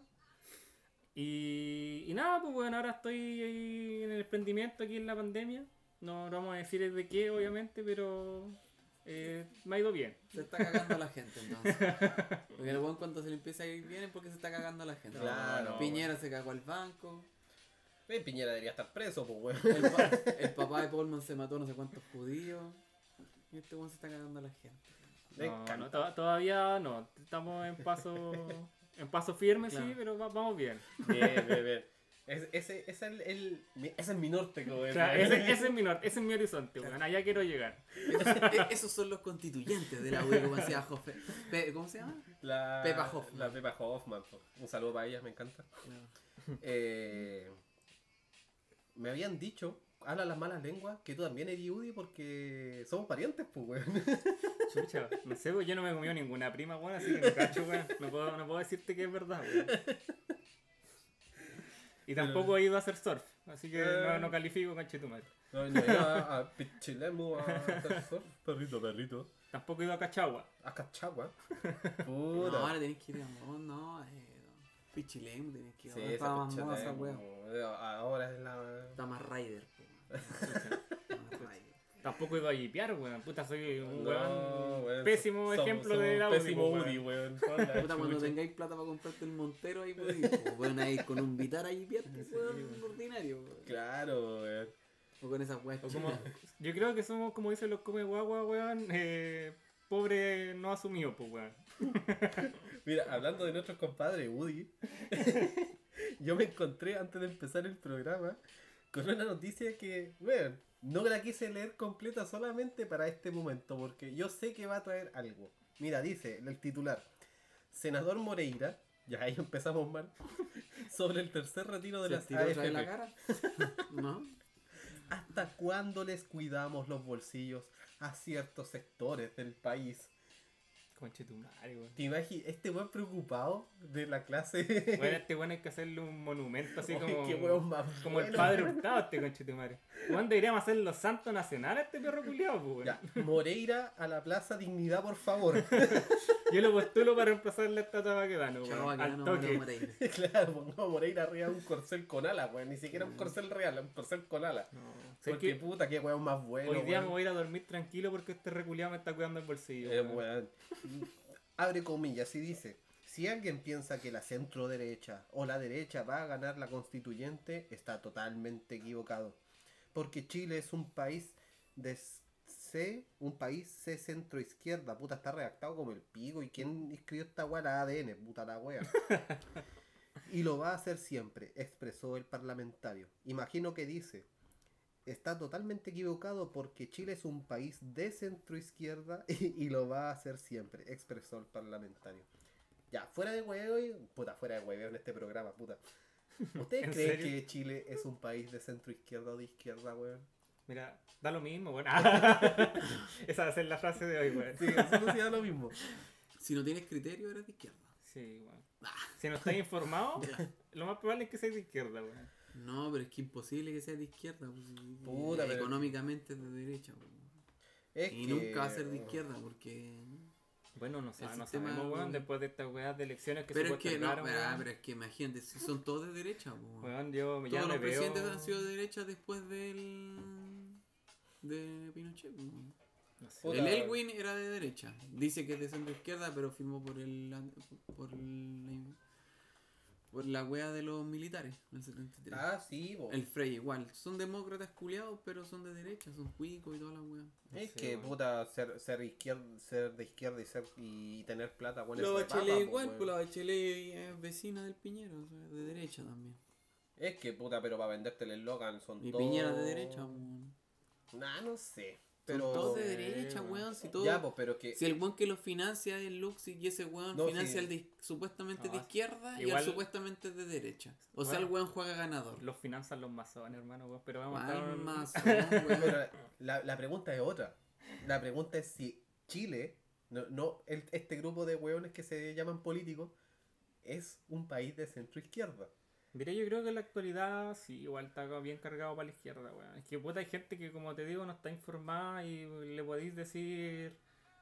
Y, y nada, pues bueno, ahora estoy ahí en el emprendimiento aquí en la pandemia. No, no vamos a decir de qué, obviamente, pero eh, me ha ido bien. Se está cagando a la gente entonces. Porque el weón cuando se le empieza a ir bien es porque se está cagando a la gente. Claro. Piñera se cagó al banco. Eh, Piñera debería estar preso, pues, weón. El, pa- el papá de Polman se mató no sé cuántos judíos. Y este weón se está cagando a la gente. No, no, to- todavía no. Estamos en paso en paso firme, sí, pero va- vamos bien. Bien, bien, bien. Es- ese, ese, es el, el- mi- ese es mi norte, como O es, sea, weón. ese, ese es mi norte, ese es mi horizonte, weón. Allá quiero llegar. Esos, e- esos son los constituyentes de la UE, como decía. Pe- ¿Cómo se llama? La, Pepa Hoffman. La Pepa Hoffman. po. Un saludo para ellas, me encanta. Eh, me habían dicho, habla las malas lenguas, que tú también eres Udi porque somos parientes, pues, weón. Chucha, no sé, weón, yo no me he comido ninguna prima, weón, así que no cacho, weón. No puedo, no puedo decirte que es verdad, weón. Y tampoco he ido a hacer surf, así que no, no califico, canche tu madre. No, no, a, a Pichilemu, a hacer surf. Perrito, perrito. Tampoco he ido a Cachagua. A Cachagua. No, Puta. ahora tenés que ir a no, no, eh, Pichilemu tenés que ir. Sí, ahora esa está más moda esa wea. eh, Ahora es la. Está más rider. po. Tampoco he ido a jipear, weón. Puta, soy un No, weón weón, pésimo somos- ejemplo somos de la Pésimo Udi, weón. weón. Puta, cuando tengáis plata para comprarte el Montero ahí podéis. po. Pueden ir con un Vitar ahí pierde, weón, ordinario. weón. Claro, weón. O con esas weas O como, yo creo que somos, como dicen los come guagua, weón, eh, pobre no asumido, pues, weón. Mira, hablando de nuestros compadres Woody, yo me encontré antes de empezar el programa con una noticia que, bueno, no la quise leer completa solamente para este momento, porque yo sé que va a traer algo. Mira, dice el titular, Senador Moreira, ya ahí empezamos mal, sobre el tercer retiro de ¿Se las vez la AFP. cara? ¿No? ¿Hasta cuándo les cuidamos los bolsillos a ciertos sectores del país? Conche tu madre, weón. ¿Te imaginas? Este weón preocupado de la clase. Bueno, este weón hay que hacerle un monumento así Oye, como. qué weón más Como el padre Hurtado, este conche tu madre. Weón, deberíamos hacer los santos nacionales este perro culiado, pues, weón. Ya, Moreira a la Plaza Dignidad, por favor. Yo lo postulo para reemplazarle a esta Baquedano, Chao, weón. que Al no toque. Moreira. claro, pongamos Moreira arriba de un corcel con alas, weón. Ni siquiera un corcel real, un corcel con alas. No. Porque que puta, qué weón más bueno. hoy día me voy a ir a dormir tranquilo porque este reculiado me está cuidando el bolsillo. Eh, weón. weón. Abre comillas y dice: Si alguien piensa que la centro derecha o la derecha va a ganar la constituyente, está totalmente equivocado. Porque Chile es un país de C, un país C centro izquierda, puta, está redactado como el pico. ¿Y quién escribió esta weá? La ADN, puta la wea. y lo va a hacer siempre, expresó el parlamentario. Imagino que dice, está totalmente equivocado porque Chile es un país de centro izquierda y, y lo va a hacer siempre, expresó el parlamentario. Ya, fuera de huevo, y- puta, fuera de huevo en este programa, puta. ¿Ustedes ¿En creen serio? que Chile es un país de centro izquierda o de izquierda, weón? Mira, da lo mismo, weón. Esa va a ser la frase de hoy, weón. Sí, eso se da lo mismo. Si no tienes criterio, eres de izquierda. Sí, weón. Si no estás informado, lo más probable es que seas de izquierda, weón. No, pero es que imposible que seas de izquierda. pues, Puta, pero- Económicamente es de derecha. pues. Es Y que- nunca va a ser de izquierda porque... Bueno, no, El no sabemos, weón, después de estas weas de elecciones que Pero se es que no, pero, ah, weón. pero es que imagínate, si son todos de derecha. pues. Weón, yo ya Todos los veo... presidentes han sido de derecha después del... de Pinochet. no sé. Puta. El Elwin era de derecha. Dice que es de centro izquierda, pero firmó por el por el, por la wea de los militares en el 73. Ah, sí, bo. El Frey igual. Son demócratas culiados, pero son de derecha, son cuicos y toda la wea. Es que, puta, ser, ser, izquier- ser de izquierda y, ser, y tener plata, bueno, La Bachelet igual, pues la Bachelet es vecina del Piñero, o sea, de derecha también. Es que, puta, pero para venderte el eslogan son Y todos... Piñera de derecha, weón. Nah, no sé. Pero... todos de derecha, weón. weón. Si todo, Ya, pues, pero que... Si el weón que lo financia es Luxi y ese weón No, financia al de supuestamente de No, izquierda y el supuestamente de derecha. O sea, el weón juega ganador. Los finanzan los masones, hermano, weón. Pero vamos a ¿Cuál estar... masón, Pero weón? la, la pregunta es otra. La pregunta es si Chile, no, no el- este grupo de hueones que se llaman políticos, es un país de centro izquierda. Mira, yo creo que en la actualidad sí, igual está bien cargado para la izquierda, weón. Es que puta hay gente que como te digo no está informada y le podéis decir,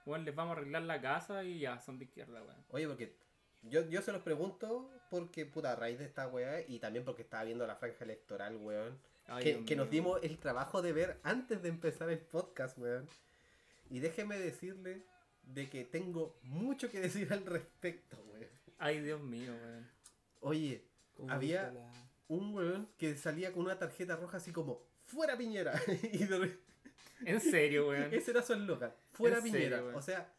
weón, les vamos a arreglar la casa y ya, son de izquierda, weón. Oye, porque yo, yo se los pregunto porque, puta, a raíz de esta weá y también porque estaba viendo la franja electoral, weón, Ay, que, que nos dimos el trabajo de ver antes de empezar el podcast, weón. Y déjeme decirle de que tengo mucho que decir al respecto, weón. Ay, Dios mío, weón. Oye, Había- la- un weón que salía con una tarjeta roja así como, fuera Piñera. y de re- En serio, weón. ese era su eslogan, fuera ¿En Piñera. serio, o sea,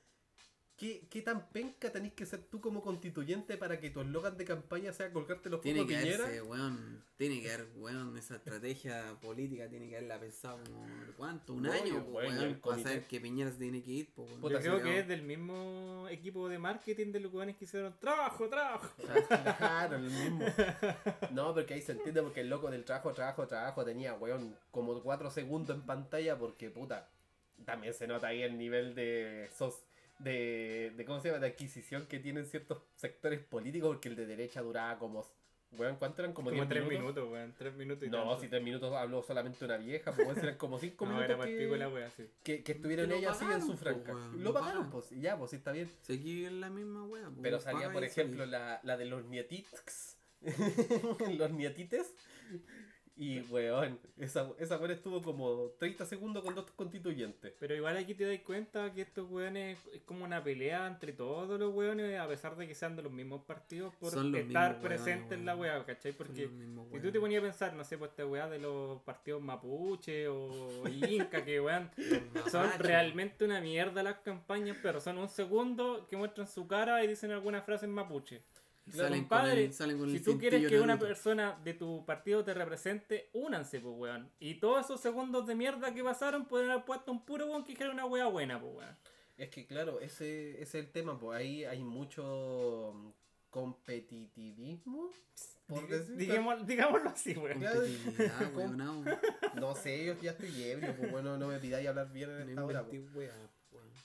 ¿qué, ¿qué tan penca tenés que ser tú como constituyente para que tu eslogan de campaña sea colgarte los Tiene que Piñera? haberse, weón, tiene que haber, weón, esa estrategia política tiene que haberla pensado como, ¿cuánto? Un año, po, weón, weón, para saber que Piñera se tiene que ir, po, weón. Puta, Yo creo que es del mismo equipo de marketing de los weones que hicieron trabajo, trabajo. Claro, el mismo. No, porque ahí se entiende porque el loco del trabajo, trabajo, trabajo tenía, weón, como 4 segundos en pantalla porque, puta, también se nota ahí el nivel de sos de, de ¿cómo se llama? de adquisición que tienen ciertos sectores políticos porque el de derecha duraba como, weón, ¿cuánto eran? Como, Como 10 tres minutos. minutos, weón. Tres minutos y No, tanto. si 3 minutos habló solamente una vieja, pues eran como 5 No, minutos era pico la que, wea, sí. que, que estuvieron Que lo ella así en su po, franca. weón, lo lo pagaron, pues, y ya, pues sí está bien. Seguir en la misma wea, po, Pero weón, salía, por ejemplo, la, la de los nietites. los nietites. Y, weón, esa, esa weón estuvo como 30 segundos con dos constituyentes. Pero igual aquí te das cuenta que estos weones es como una pelea entre todos los weones, a pesar de que sean de los mismos partidos, por Son estar presentes en la wea, ¿cachai? Porque si tú te ponías a pensar, no sé, pues esta weá de los partidos mapuche o inca, que weón, son realmente una mierda las campañas, pero son un segundo que muestran su cara y dicen alguna frase en mapuche. Claro, salen, con compadre, el, salen con Si el tú quieres que una persona de tu partido te represente, únanse, pues, weón. Y todos esos segundos de mierda que pasaron pueden haber puesto un puro weón que dijera una wea buena, pues, weón. Es que, claro, ese, ese es el tema, pues ahí hay mucho mm, competitivismo. Por decirlo. Digamos- digámoslo así, weón. Competitividad, weonao. No sé, yo ya estoy ebrio, pues bueno, no me pidáis hablar bien en No esta hora. pues. weón.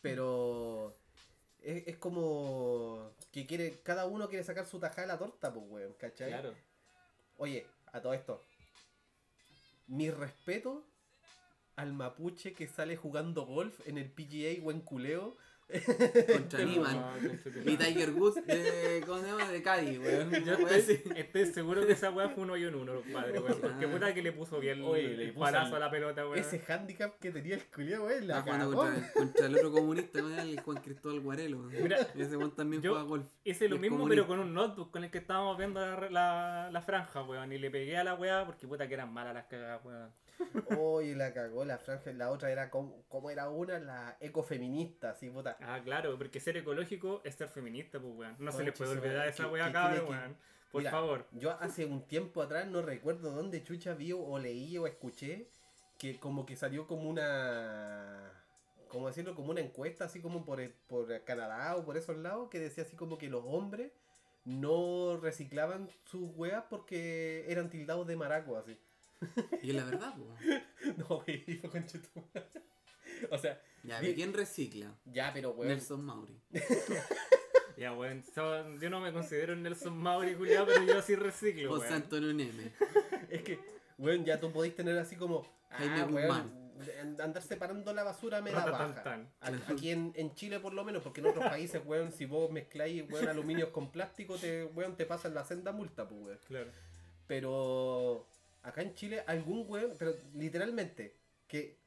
Pero es, es como que quiere, cada uno quiere sacar su tajada de la torta, pues weón, ¿cachai? Claro. Oye, a todo esto. Mi respeto al mapuche que sale jugando golf en el PGA o en culeo. Contra Niman. Y madre. Tiger Woods de, ¿cómo se llama? De Cádiz, weón. Yo estoy, estoy seguro que esa weá fue un hoyo en uno, compadre, weón. Porque Ah. puta que le puso bien Oye, le el puso palazo el- a la pelota, weón. Ese handicap que tenía el culeo, weón, la jugando cagó. contra, contra el otro comunista, weón, el Juan Cristóbal Guarelo. weón. Mira, Ese weón también yo- juega golf. Hice lo mismo, comunista. pero con un notebook con el que estábamos viendo la, la, la franja, weón. Y le pegué a la weá porque puta que eran malas las cagadas, weón. Oye, la cagó la franja. La otra era como, como era una, la ecofeminista, así, puta. Ah, claro, porque ser ecológico es ser feminista, pues, weón. No se les puede olvidar esa weá acá, weón. Por Mira, favor. Yo hace un tiempo atrás, no recuerdo dónde chucha vi o leí o escuché, que como que salió como una... ¿Cómo decirlo? Como una encuesta, así como por, el- por Canadá o por esos lados, que decía así como que los hombres no reciclaban sus weas porque eran tildados de maraco, así. Y es la verdad, weón. No, wey, fue conchetumare. O sea, Ya, ve quién recicla. ya, pero weón. Nelson Mauri. Ya, weón. so- yo no me considero Nelson Mauri, culiao, pero yo sí reciclo, José weón. Antonio Neme. Es que, weón, ya tú podéis tener así como. Jaime Ah, weón, andar separando la basura me da baja. Aquí en, en Chile, por lo menos, porque en otros países, weón, si vos mezcláis, weón, aluminios con plástico, te, weón, te pasan la senda multa, pues, weón. Claro. Pero acá en Chile, algún weón, pero literalmente, que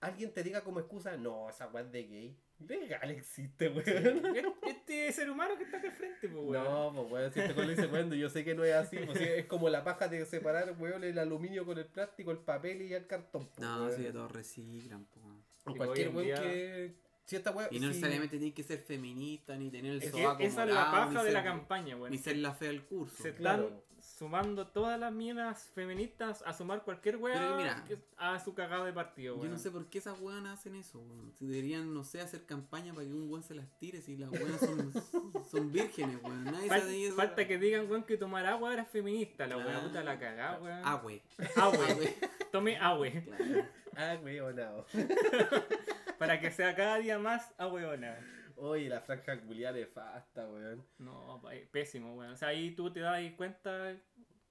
alguien te diga como excusa, no, esa weón es de gay. Legal existe, weón. Este ser humano que está acá al frente, pues, weón. No, pues weón, si este lo dice weón, yo sé que no es así, pues sí, es como la paja de separar, weón, el aluminio con el plástico, el papel y el cartón. pues, No, weón. sí, todos reciclan, po. weón. O Y cualquier weón día- que. Si esta weón. Y no si- necesariamente tiene que ser feminista, ni tener el Es que sobaco esa es la paja de la campaña, weón. Ni ser la fea del curso. Se Claro. Sumando todas las minas feministas a sumar cualquier weá a su cagada de partido, Yo weón. no sé por qué esas weonas hacen eso, weón. Si deberían, no sé, hacer campaña para que un weón se las tire, si las weonas son, son vírgenes, weón. Nadie Fal- sabe de eso. falta que digan, weón, que tomar agua era feminista. La weá Ah. puta la cagada, weón. Wey. Agüe. Tome agüe. Claro. Weonado. Para que sea cada día más agüeona. Oye, la franja culiada nefasta, weón. No, pa- eh, pésimo, weón. O sea, ahí tú te das cuenta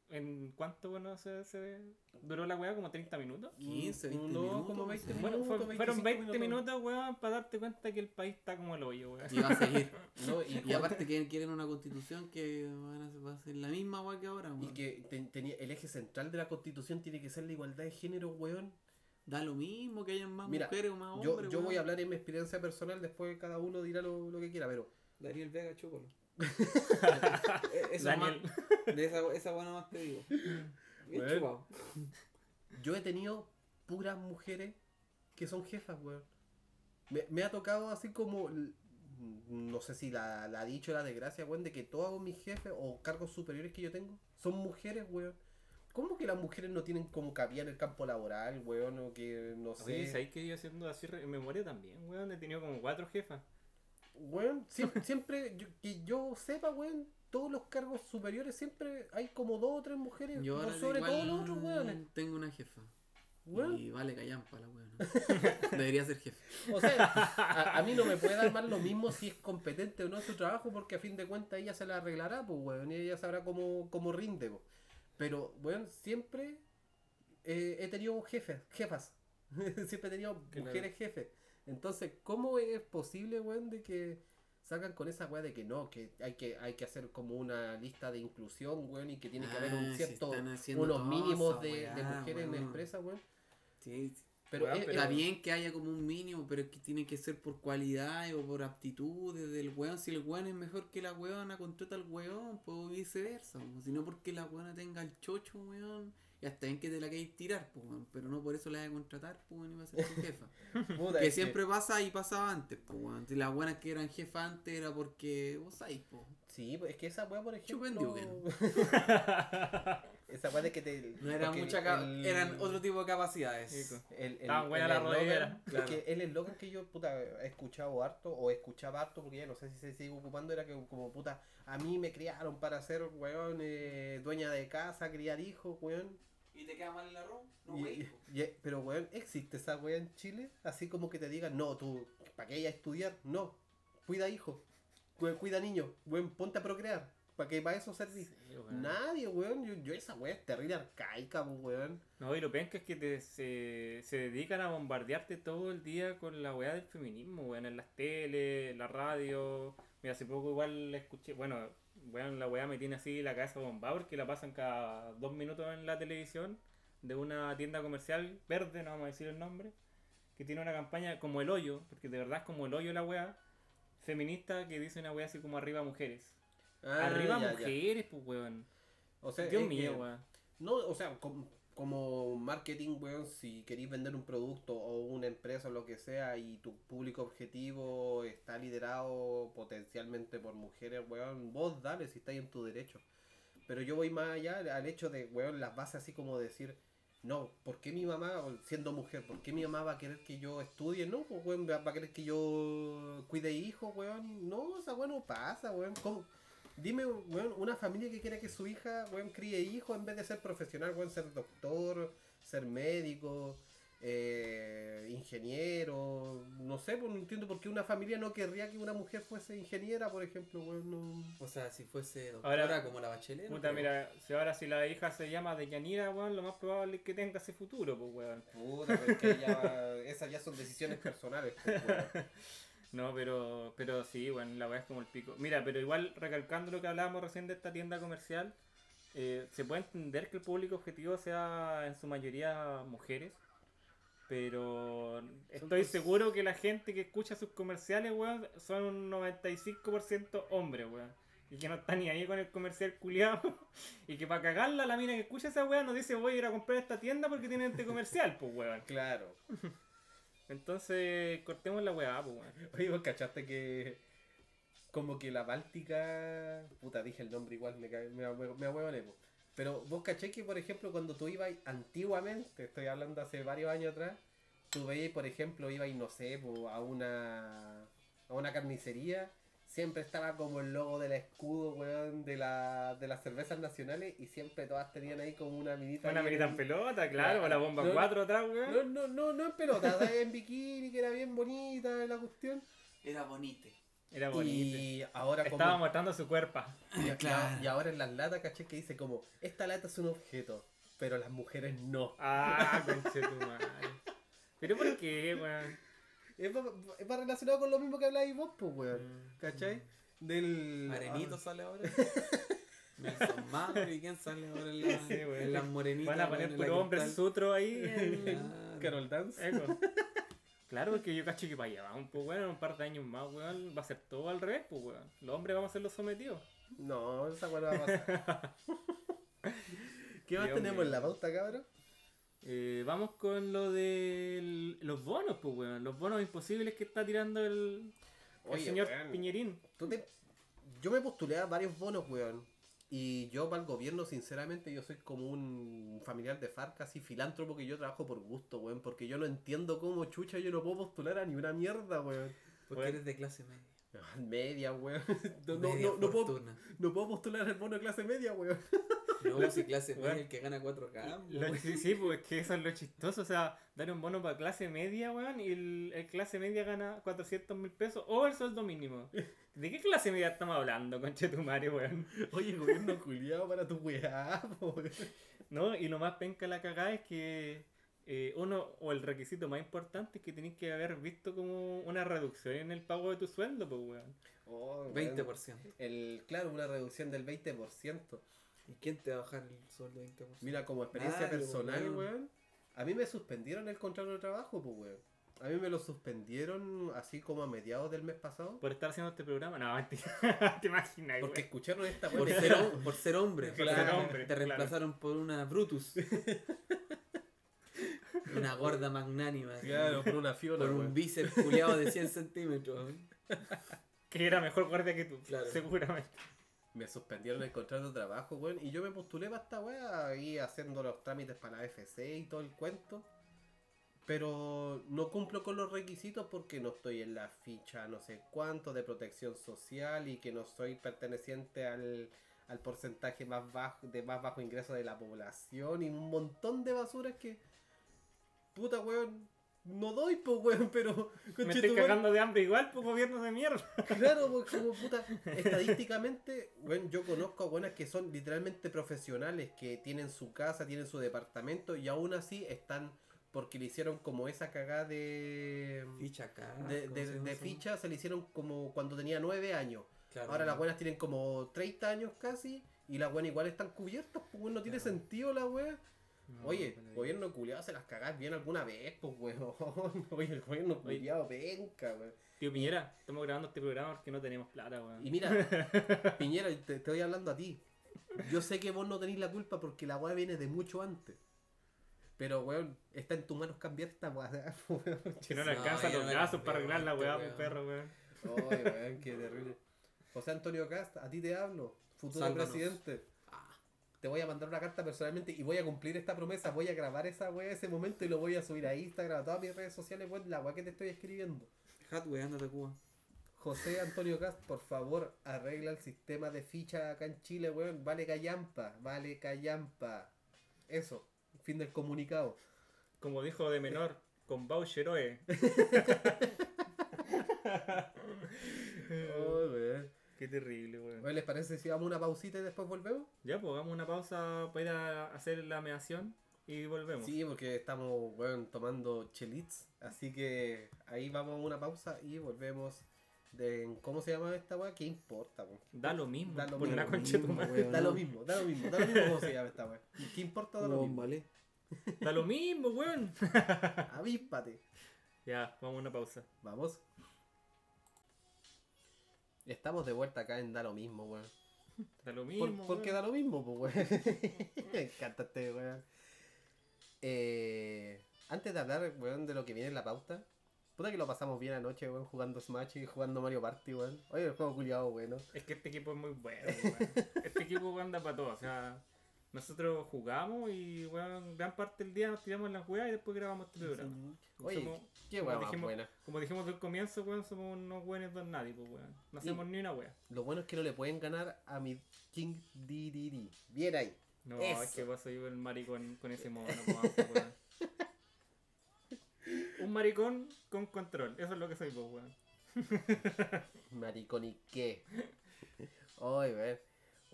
¿En cuánto bueno, se, se duró la weá? ¿Como 30 minutos? 15, 20 no, minutos, como no 20 sé. Bueno, fue- minutos, fueron 25 20 minutos, weón, para darte cuenta que el país está como el hoyo, weón. Y va a seguir. No, y, Y aparte que quieren una constitución que van a, va a ser la misma weá que ahora, y weón. que ten- tenía, el eje central de la constitución tiene que ser la igualdad de género, weón. Da lo mismo que hayan más Mira, mujeres o más Yo, hombres. yo voy weón. a hablar en mi experiencia personal, después cada uno dirá lo, lo que quiera, pero Daniel Vega, chúpalo. Eh, Eso Daniel. más- de esa, esa buena más te digo. Bien Bueno. chupado. yo he tenido puras mujeres que son jefas, weón. Me, me ha tocado así como, no sé si la, la ha dicho la desgracia, weón, de que todos mis jefes o cargos superiores que yo tengo son mujeres, weón. ¿Cómo que las mujeres no tienen como cabida en el campo laboral, weón? O que no sé. Oye, ¿sabéis que yo haciendo así en memoria también, weón? He tenido como cuatro jefas. Weón, siempre, siempre yo- que yo sepa, weón, todos los cargos superiores siempre hay como dos o tres mujeres Yo por sobre igual todos los otros weones. Tengo una jefa. Weón. Y vale callampa la weón. Debería ser jefe. O sea, a, a mí no me puede dar más lo mismo si es competente o no en su trabajo, porque a fin de cuentas ella se la arreglará, pues, weón, y ella sabrá cómo, cómo rinde, pues. Pero, siempre eh, he tenido jefes, jefas. siempre he tenido Claro. mujeres jefes. Entonces, ¿cómo es posible, weón, de que salgan con esa weá de que no, que hay que hay que hacer como una lista de inclusión, weón, y que tiene que haber Ah, un si cierto, unos mínimos de, mujeres en la empresa, weón? Sí, sí. Pero, es- pero- Está es- bien que haya como un mínimo, pero es que tiene que ser por cualidad o por aptitudes del weón. Si el weón es mejor que la weona, contrata al weón, pues viceversa. po. Si no porque la weona tenga el chocho, weón. Y hasta bien que te la queréis tirar, pues, weón. Pero no por eso la vas a contratar, pues, weón, y va a ser tu jefa. puta, que siempre pasa y pasaba antes, pues, weón. Si las buenas que eran jefa antes era porque vos sabés, pues. Sí, pues es que esa weá, por ejemplo. Esa weá de que te. No eran porque mucha el- eran otro tipo de capacidades. El, el, es Claro. que el eslogan que yo puta, he escuchado harto, o escuchaba harto, porque ya no sé si se sigue ocupando, era que como puta, a mí me criaron para ser, weón, eh, dueña de casa, criar hijos, weón. ¿Y te queda mal el arroz? Y- y- pero, weón, ¿existe esa weá en Chile? Así como que te digan, no, tú, ¿para qué ella estudiar? No, cuida hijos, cu- cuida niños, weón, ponte a procrear, ¿para que para eso servís? Sí, weón. Nadie, weón, yo, yo esa weá es terrible arcaica, pues, weón. No, y lo penca es que te- se, se dedican a bombardearte todo el día con la weá del feminismo, weón, en las teles, en la radio. Mira, hace poco igual la escuché, bueno, weón, la weá me tiene así la cabeza bombada porque la pasan cada dos minutos en la televisión de una tienda comercial verde, no vamos a decir el nombre, que tiene una campaña como el hoyo, porque de verdad es como el hoyo la weá, feminista que dice una weá así como arriba mujeres. Ah, arriba ya, ya. mujeres, pues weón. O sea, Dios mío, que- weón. No, o sea, com- como marketing, weón, si queréis vender un producto o una empresa o lo que sea y tu público objetivo está liderado potencialmente por mujeres, weón, vos dale si estáis en tu derecho. Pero yo voy más allá al hecho de, weón, las bases así como decir, no, ¿por qué mi mamá, siendo mujer, por qué mi mamá va a querer que yo estudie? No, pues, weón, va a querer que yo cuide hijos, weón. No, esa weón no pasa, weón. ¿Cómo? Dime, weón, una familia que quiera que su hija, weón, críe hijos en vez de ser profesional, weón, ser doctor, ser médico, eh, ingeniero, no sé, pues no entiendo por qué una familia no querría que una mujer fuese ingeniera, por ejemplo, weón, no... O sea, si fuese doctora Ahora- como la bachelet. Puta, mira, si ahora si la hija se llama Deyanira, weón, lo más probable es que tenga ese futuro, pues, weón. Puta, pero es que ya, esas ya son decisiones personales, pues, weón. No, pero, pero sí, weón, la weá es como el pico. Mira, pero igual, recalcando lo que hablábamos recién de esta tienda comercial, eh, se puede entender que el público objetivo sea en su mayoría mujeres, pero estoy seguro que la gente que escucha sus comerciales, weón, son un 95% hombres, weón. Y que no está ni ahí con el comercial culiado. Y que para cagarla, la mina que escucha esa weá nos dice voy a ir a comprar esta tienda porque tienen este comercial, pues weón. Claro. Entonces, cortemos la weá, pues. Oye, vos cachaste que como que la Báltica, puta, dije el nombre igual, me, cagué- me, me ahueoné, po. Pero vos caché que, por ejemplo, cuando tú ibas antiguamente, estoy hablando hace varios años atrás, tú veías, por ejemplo, ibas, no sé, a una a una carnicería, siempre estaba como el logo del escudo, weón, de, la, de las cervezas nacionales y siempre todas tenían ahí como una minita. Una minita en en- pelota, claro, con la bomba No, 4 atrás, weón. No, no, no, no en pelota, en bikini, que era bien bonita la cuestión. Era bonite. Era bonito. Y ahora como... Estaba mostrando su cuerpo. y- Claro. y ahora en las latas, caché que dice como, esta lata es un objeto, pero las mujeres no. Ah, conchetumare. Pero ¿por qué, weón? Es más, es más relacionado con lo mismo que habláis vos, pues, weón. Mm. ¿Cachai? Del... Arenito sale ahora. Nelson Mandela y quién sale ahora en, la, Sí, weón. en las morenitas. Van a weón, poner puro hombre sutro ahí. en- Claro. Carol Dance. Eco. Claro, porque yo cacho que para allá vamos, pues weón, en un par de años más, weón, va a ser todo al revés, pues weón. Los hombres vamos a ser los sometidos. No, esa weá no va a pasar. ¿Qué más Dios tenemos mío. en la pauta, cabrón? Eh, vamos con lo de los bonos, pues weón. Los bonos imposibles que está tirando el, el Oye, señor weón. Piñerín. Tú te- Yo me postulé a varios bonos, weón. Y yo para el gobierno, sinceramente, yo soy como un familiar de FARC, así filántropo que yo trabajo por gusto, weón. Porque yo no entiendo cómo chucha yo no puedo postular a ni una mierda, weón. Porque eres de clase media. Media, weón. No, no, Media no, no puedo, no puedo postular al bono de clase media, weón. No, si clase Bueno. media el que gana 4K. Lo- weón. sí, sí, pues es que eso es lo chistoso. O sea, dar un bono para clase media, weón, y el, el clase media gana 400 mil pesos o el sueldo mínimo. ¿De qué clase media estamos hablando, conchetumare, weón? Oye, gobierno culiado para tu weá, weón. ¿No? Y lo más penca la cagada es que eh, uno, o el requisito más importante es que tenés que haber visto como una reducción en el pago de tu sueldo, pues, weón. Oh, weón. 20%. El, claro, una reducción del 20%. ¿Y quién te va a bajar el sueldo 20%? Mira, como experiencia Nadie, personal, weón. weón. A mí me suspendieron el contrato de trabajo, pues, weón. A mí me lo suspendieron así como a mediados del mes pasado. Por estar haciendo este programa, no, mentira. te imaginas, Porque weón. escucharon esta Por weón. ser, hom- por ser hombre. Por ser Claro. hombre, Te claro. reemplazaron por una Brutus. una gorda magnánima. Claro, por una fiona, Por un bíceps culiado de 100 centímetros. Que era mejor guardia que tú, Claro. seguramente. Me suspendieron el contrato de trabajo, weón. Y yo me postulé para esta weá, ahí haciendo los trámites para la FC y todo el cuento. Pero no cumplo con los requisitos porque no estoy en la ficha no sé cuánto de protección social y que no soy perteneciente al, al porcentaje más bajo de más bajo ingreso de la población y un montón de basuras que puta weón no doy pues weón pero Me estoy cagando de hambre igual, pues gobierno de mierda. Claro, pues como puta, estadísticamente, bueno, yo conozco a buenas que son literalmente profesionales, que tienen su casa, tienen su departamento y aún así están, porque le hicieron como esa cagada de, Ficha acá. de, ficha, se le hicieron como cuando tenía nueve años. Claro, Ahora las buenas tienen como 30 años casi y las buenas igual están cubiertas, pues weón, no tiene sentido la wea. Oye, pero- gobierno culiado se las cagás bien alguna vez, pues weón. Oye, el gobierno Oye. culiado penca, weón. Tío Piñera, estamos grabando este programa porque no tenemos plata, weón. Y mira, Piñera, te, te estoy hablando a ti. Yo sé que vos no tenéis la culpa porque la weá viene de mucho antes. Pero, weón, está en tus manos cambiar esta weá. weón. Que no le alcanzan los no me brazos para arreglar la weá, weón. pues perro, weón. Ay, weón, qué terrible. José Antonio Cast, a ti te hablo. Futuro Sálvanos. presidente. Te voy a mandar una carta personalmente y voy a cumplir esta promesa. Voy a grabar esa weá ese momento y lo voy a subir a Instagram, a todas mis redes sociales, weón, la weá que te estoy escribiendo. Hatway, ándate a Cuba. José Antonio Cast, por favor, arregla el sistema de ficha acá en Chile, weón. Vale callampa, vale callampa. Eso, fin del comunicado. Como dijo de menor, con Baucheroe. Oh, weón. Qué terrible, weón. Bueno, ¿Les parece si vamos a una pausita y después volvemos? Ya, pues hagamos una pausa para ir a hacer la meación y volvemos. Sí, porque estamos, weón, tomando chelits. Así que ahí vamos a una pausa y volvemos. De, ¿Cómo se llama esta weá? ¿Qué importa, weón? Da lo mismo, Da lo por mismo, la concha mismo, madre. weón. Da lo mismo, da lo mismo, da lo mismo cómo se llama esta weá. ¿Qué importa? Da lo mismo. vale. Da lo mismo, weón. Avíspate. ya, vamos a una pausa. Vamos. Estamos de vuelta acá en Da lo mismo, weón. Da lo Por, mismo. porque weón. da lo mismo, pues, weón. Me encanta este, weón. Eh, antes de hablar, weón, de lo que viene en la pauta. Puta que lo pasamos bien anoche, weón, jugando Smash y jugando Mario Party, weón. Oye, el juego culiado, bueno. Es que este equipo es muy bueno, weón. Este equipo anda para todo. O sea, nosotros jugamos y, weón, gran parte del día nos tiramos en las weas y después grabamos este programa. Oye, Somos- qué como weón dijimos- buena. Como dijimos del comienzo, weón, somos unos weones don nadie, pues, weón. No hacemos ni una wea. Lo bueno es que no le pueden ganar a mi King DDD. Bien ahí. No, Eso. es que paso yo el maricón con ese mono, pues, weón. Un maricón con control, eso es lo que soy, pues, weón. Maricón y qué. Oye, ver.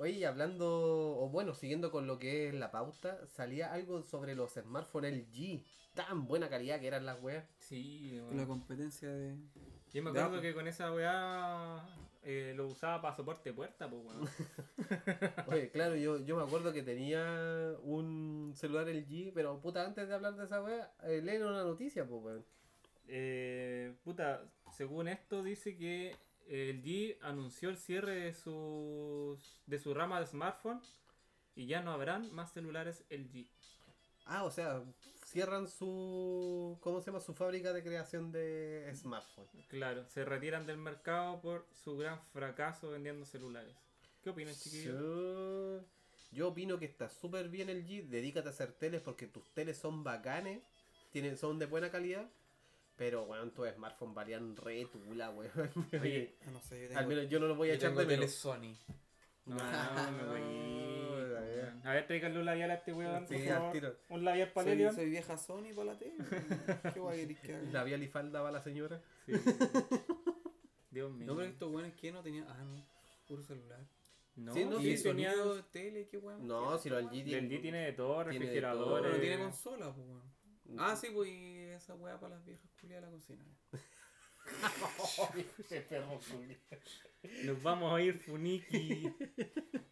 Oye, y hablando, o bueno, siguiendo con lo que es la pauta, salía algo sobre los smartphones LG. Tan buena calidad que eran las weas. Sí, La weón. competencia de. Yo me acuerdo que con esa weá eh, lo usaba para soporte puerta, pues weón. Oye, claro, yo, yo me acuerdo que tenía un celular LG, pero puta, antes de hablar de esa wea, eh, leen una noticia, pues weón. Eh, puta, según esto dice que el G anunció el cierre de sus de su rama de smartphone y ya no habrán más celulares LG. Ah, o sea, cierran su. ¿Cómo se llama? Su fábrica de creación de smartphones. Claro, se retiran del mercado por su gran fracaso vendiendo celulares. ¿Qué opinan, chiquillos? Yo, yo opino que está súper bien el G. Dedícate a hacer teles porque tus teles son bacanes, tienen, son de buena calidad. Pero, weón, tus smartphones valían re tula, weón. Oye, Ah, no sé, yo Al menos yo no lo voy a yo echar tengo de tele menos. Sony. No, Ah, no, güey. a ver. A ver, tráigale un labial a este weón, por Sí, al favor. tiro. Un labial para Soy, soy vieja Sony para la tele. ¿Qué guay querés que haga? Labial y falda va la señora. Sí. Dios mío. No, pero estos buenos que no tenían. Ah, no. Puro celular. No, Sí, no, y sí, sonido, tele, qué weón. No, si lo LG El tiene. De todo, Tiene de refrigeradores. Pero no tiene consola, pues weón. Ah, sí, pues y esa weá para las viejas culiadas de la cocina. Nos vamos a ir, Funiki.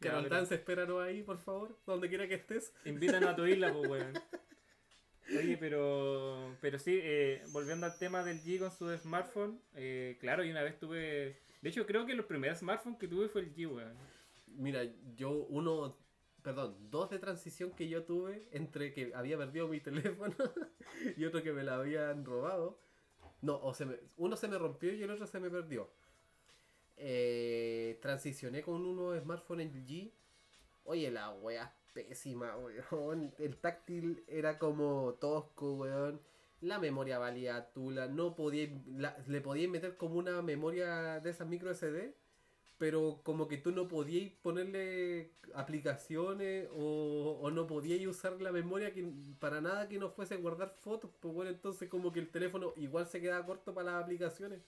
Carol Dance, espéranos ahí, por favor, donde quiera que estés. Invítanos a tu isla, pues, weón. Oye, pero, pero sí, eh, volviendo al tema del G con su smartphone, eh, claro, y una vez tuve. De hecho, creo que los primeros smartphones que tuve fue el G, weón. Mira, yo uno, perdón, dos de transición que yo tuve entre que había perdido mi teléfono y otro que me lo habían robado. No, o se me, uno se me rompió y el otro se me perdió. Eh, transicioné con unos smartphones LG. Oye, la wea es pésima, weón. El táctil era como tosco, weón. La memoria valía tula. No podía, la- le podías meter como una memoria de esas micro SD pero como que tú no podías ponerle aplicaciones o, o no podías usar la memoria que, para nada que no fuese guardar fotos, pues bueno, entonces como que el teléfono igual se quedaba corto para las aplicaciones.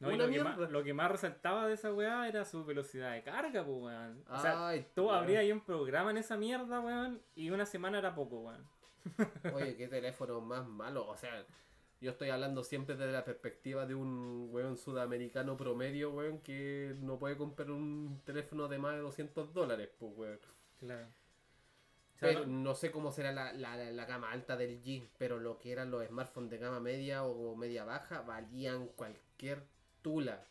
No, y Una lo, que más, mierda. lo que más resaltaba de esa weá era su velocidad de carga, pues, weón. O sea, Ay, tú abrías ahí un programa en esa mierda, weón, y una semana era poco, weón. Oye, qué teléfono más malo, o sea, yo estoy hablando siempre desde la perspectiva de un weón sudamericano promedio, weón, que no puede comprar un teléfono de más de 200 dólares, pues weón. Claro. Pero no- sé cómo será la, la, la- la gama alta del G, pero lo que eran los smartphones de gama media o media baja valían cualquier tula.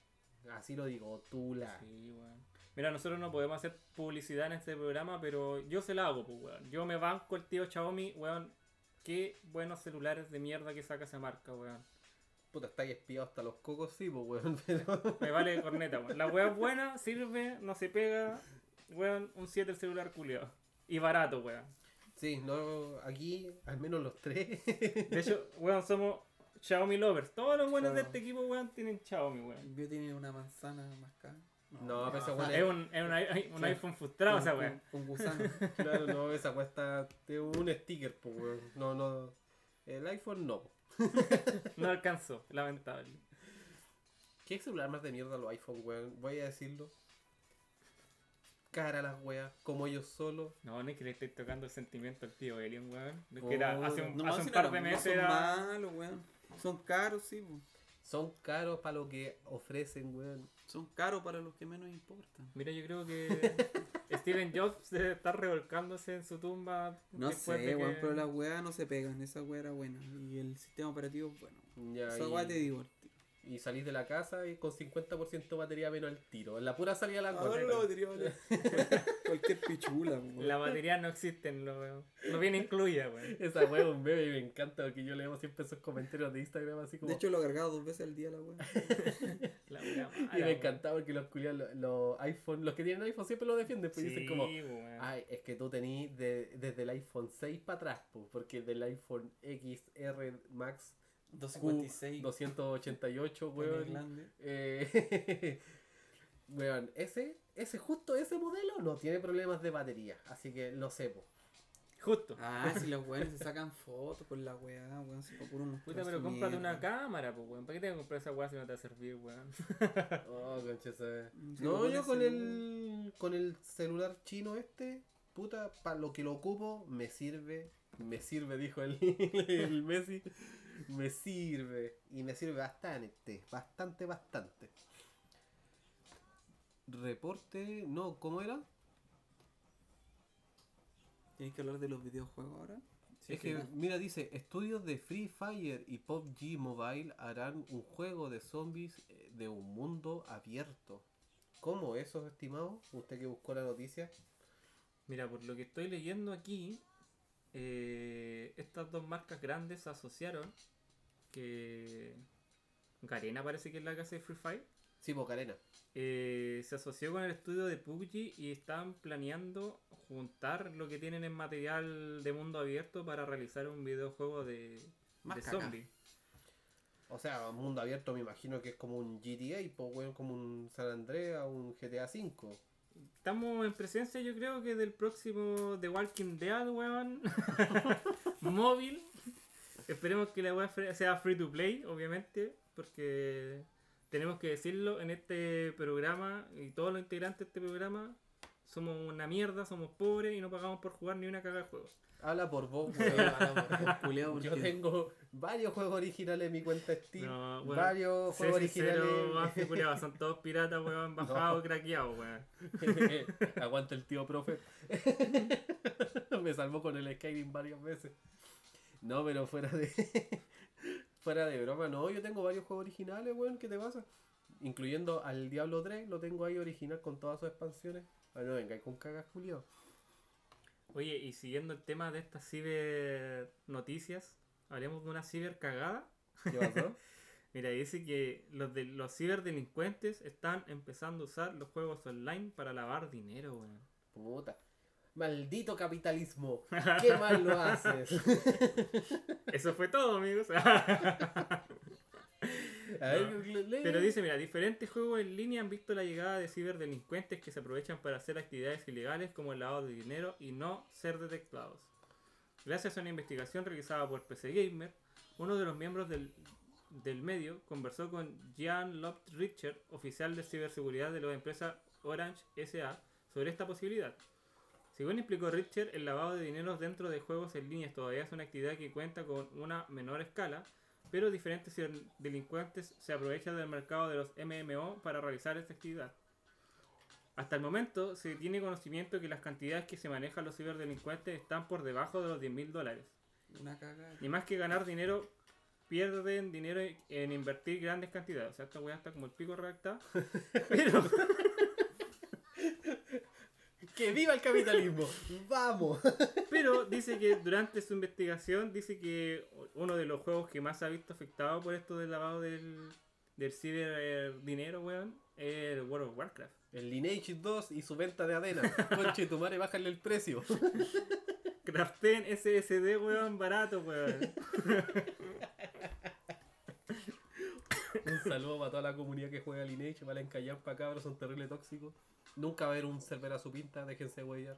Así lo digo, tula. Sí, weón. Mira, nosotros no podemos hacer publicidad en este programa, pero yo se la hago, pues, weón. Yo me banco el tío Xiaomi, weón. Qué buenos celulares de mierda que saca esa marca, weón. Puta, está ahí espiado hasta los cocos, sí, pues weón, pero... Me vale de corneta, weón. La weá es buena, sirve, no se pega. Weón, un 7 el celular culiado. Y barato, weón. Sí, no, aquí, al menos los tres. De hecho, weón, somos Xiaomi lovers. Todos los buenos de este equipo, weón, tienen Xiaomi, weón. Mío tiene una manzana más cara. No, pero esa weá Es un, es un, i- un iPhone frustrado, esa weón. Con gusano. claro, no, esa cuesta de un sticker, pues weón. No, no, el iPhone no. No alcanzó, lamentable. ¿Qué celular más de mierda los iPhone, weón? Voy a decirlo. Cara a las weas, como ellos solos. No, no es que le estéis tocando el sentimiento al tío Alien, weón. Es Oh, que era, hace un, No, hace un no, par de no meses son era. malos, weón. Son caros, sí, po. Son caros para lo que ofrecen, weón. Son caros para los que menos importan. Mira, yo creo que Steven Jobs debe estar revolcándose en su tumba. No sé, de weón, que- pero las weas no se pegan. Esa wea era buena. Y el sistema operativo, bueno. Ya, Esa y, wea te digo. Y salís de la casa y con 50% batería menos al tiro. En la pura salida a la Ahora la batería vale. Cualquier pichula, weón. La batería no existe, no, no viene incluida, weón. Esa es un bebé y me encanta porque yo leo siempre esos comentarios de Instagram así como. De hecho, lo he cargado dos veces al día la wea. La wea y me weón. encantaba porque los culiados, los, los iPhone, los que tienen iPhone siempre lo defienden, pues dicen como. Sí, weón. Ay, es que tú tenís de- desde el iPhone 6 para atrás, pues, porque del iPhone XR Max 256. 288, en weón. Eh, weón, ese, ese, justo ese modelo no tiene problemas de batería, así que lo sé, po. Justo. Ah, si los weones se sacan fotos con la weá, weón, se puro mostrar Puta, pero cómprate una cámara, pues, weón. ¿Para qué te vas a comprar esa weá si no te va a servir, weón? Oh, concha No, yo con el, con el celular chino este, puta, para lo que lo ocupo, me sirve. Me sirve, dijo el, el Messi. Me sirve. Y me sirve bastante. Bastante, bastante. Reporte. No, ¿cómo era? ¿Tienes que hablar de los videojuegos ahora? es que, mira, dice, estudios de Free Fire y PUBG Mobile harán un juego de zombies eh, de un mundo abierto. ¿Cómo eso, estimado? Usted que buscó la noticia. Mira, por lo que estoy leyendo aquí, eh, estas dos marcas grandes se asociaron. Que. Garena parece que es la que hace Free Fire. Sí, Bocarena. eh, se asoció con el estudio de PUBG y están planeando juntar lo que tienen en material de mundo abierto para realizar un videojuego de, Más de zombies. O sea, mundo abierto me imagino que es como un GTA, pues, como un San Andreas, un GTA V. Estamos en presencia, yo creo que del próximo The Walking Dead, weón. Móvil. Esperemos que la web sea free to play, obviamente, porque tenemos que decirlo en este programa y todos los integrantes de este programa somos una mierda, somos pobres y no pagamos por jugar ni una caga de juegos. Habla por vos, weón. habla por vos. Culeado, Yo tengo varios juegos originales en mi cuenta Steam. No, weón. varios juegos originales. Mafia, culiao, son todos piratas, weón, bajados, craqueados, weón. Aguanta el tío profe. Me salvó con el Skyrim varias veces. No, pero fuera de. fuera de broma, no, yo tengo varios juegos originales, weón, ¿qué te pasa? Incluyendo al Diablo 3, lo tengo ahí original con todas sus expansiones. Ah, no, venga, con cagas Julio. Oye, y siguiendo el tema de estas ciber noticias, hablemos de una ciber cagada. ¿Qué pasó? Mira, dice que los, de, los ciberdelincuentes están empezando a usar los juegos online para lavar dinero, weón. Puta. Maldito capitalismo. ¿Qué mal lo haces? Eso fue todo, amigos. A ver, le- lee. Pero dice, mira, diferentes juegos en línea han visto la llegada de ciberdelincuentes que se aprovechan para hacer actividades ilegales como el lavado de dinero y no ser detectados. Gracias a una investigación realizada por PC Gamer, uno de los miembros del, del medio conversó con Jan Lopt Richard, oficial de ciberseguridad de la empresa Orange SA, sobre esta posibilidad. Según explicó Richard, el lavado de dinero dentro de juegos en línea todavía es una actividad que cuenta con una menor escala, pero diferentes delincuentes se aprovechan del mercado de los MMO para realizar esta actividad. Hasta el momento se tiene conocimiento que las cantidades que se manejan los ciberdelincuentes están por debajo de los 10 mil dólares. Una cagada. Y más que ganar dinero, pierden dinero en invertir grandes cantidades. O sea, esta weá está como el pico redactada. Pero, ¡Que viva el capitalismo! ¡Vamos! pero dice que durante su investigación dice que uno de los juegos que más se ha visto afectado por esto del lavado del, del ciber eh, dinero, weón, es el World of Warcraft. El Lineage 2 y su venta de adena. Conche tu madre, bájale el precio. Craften SSD, weón, barato, weón. Un saludo para toda la comunidad que juega Lineage. Vale encallar para cabros, son terrible tóxicos. Nunca va a haber un server a su pinta, déjense huellar.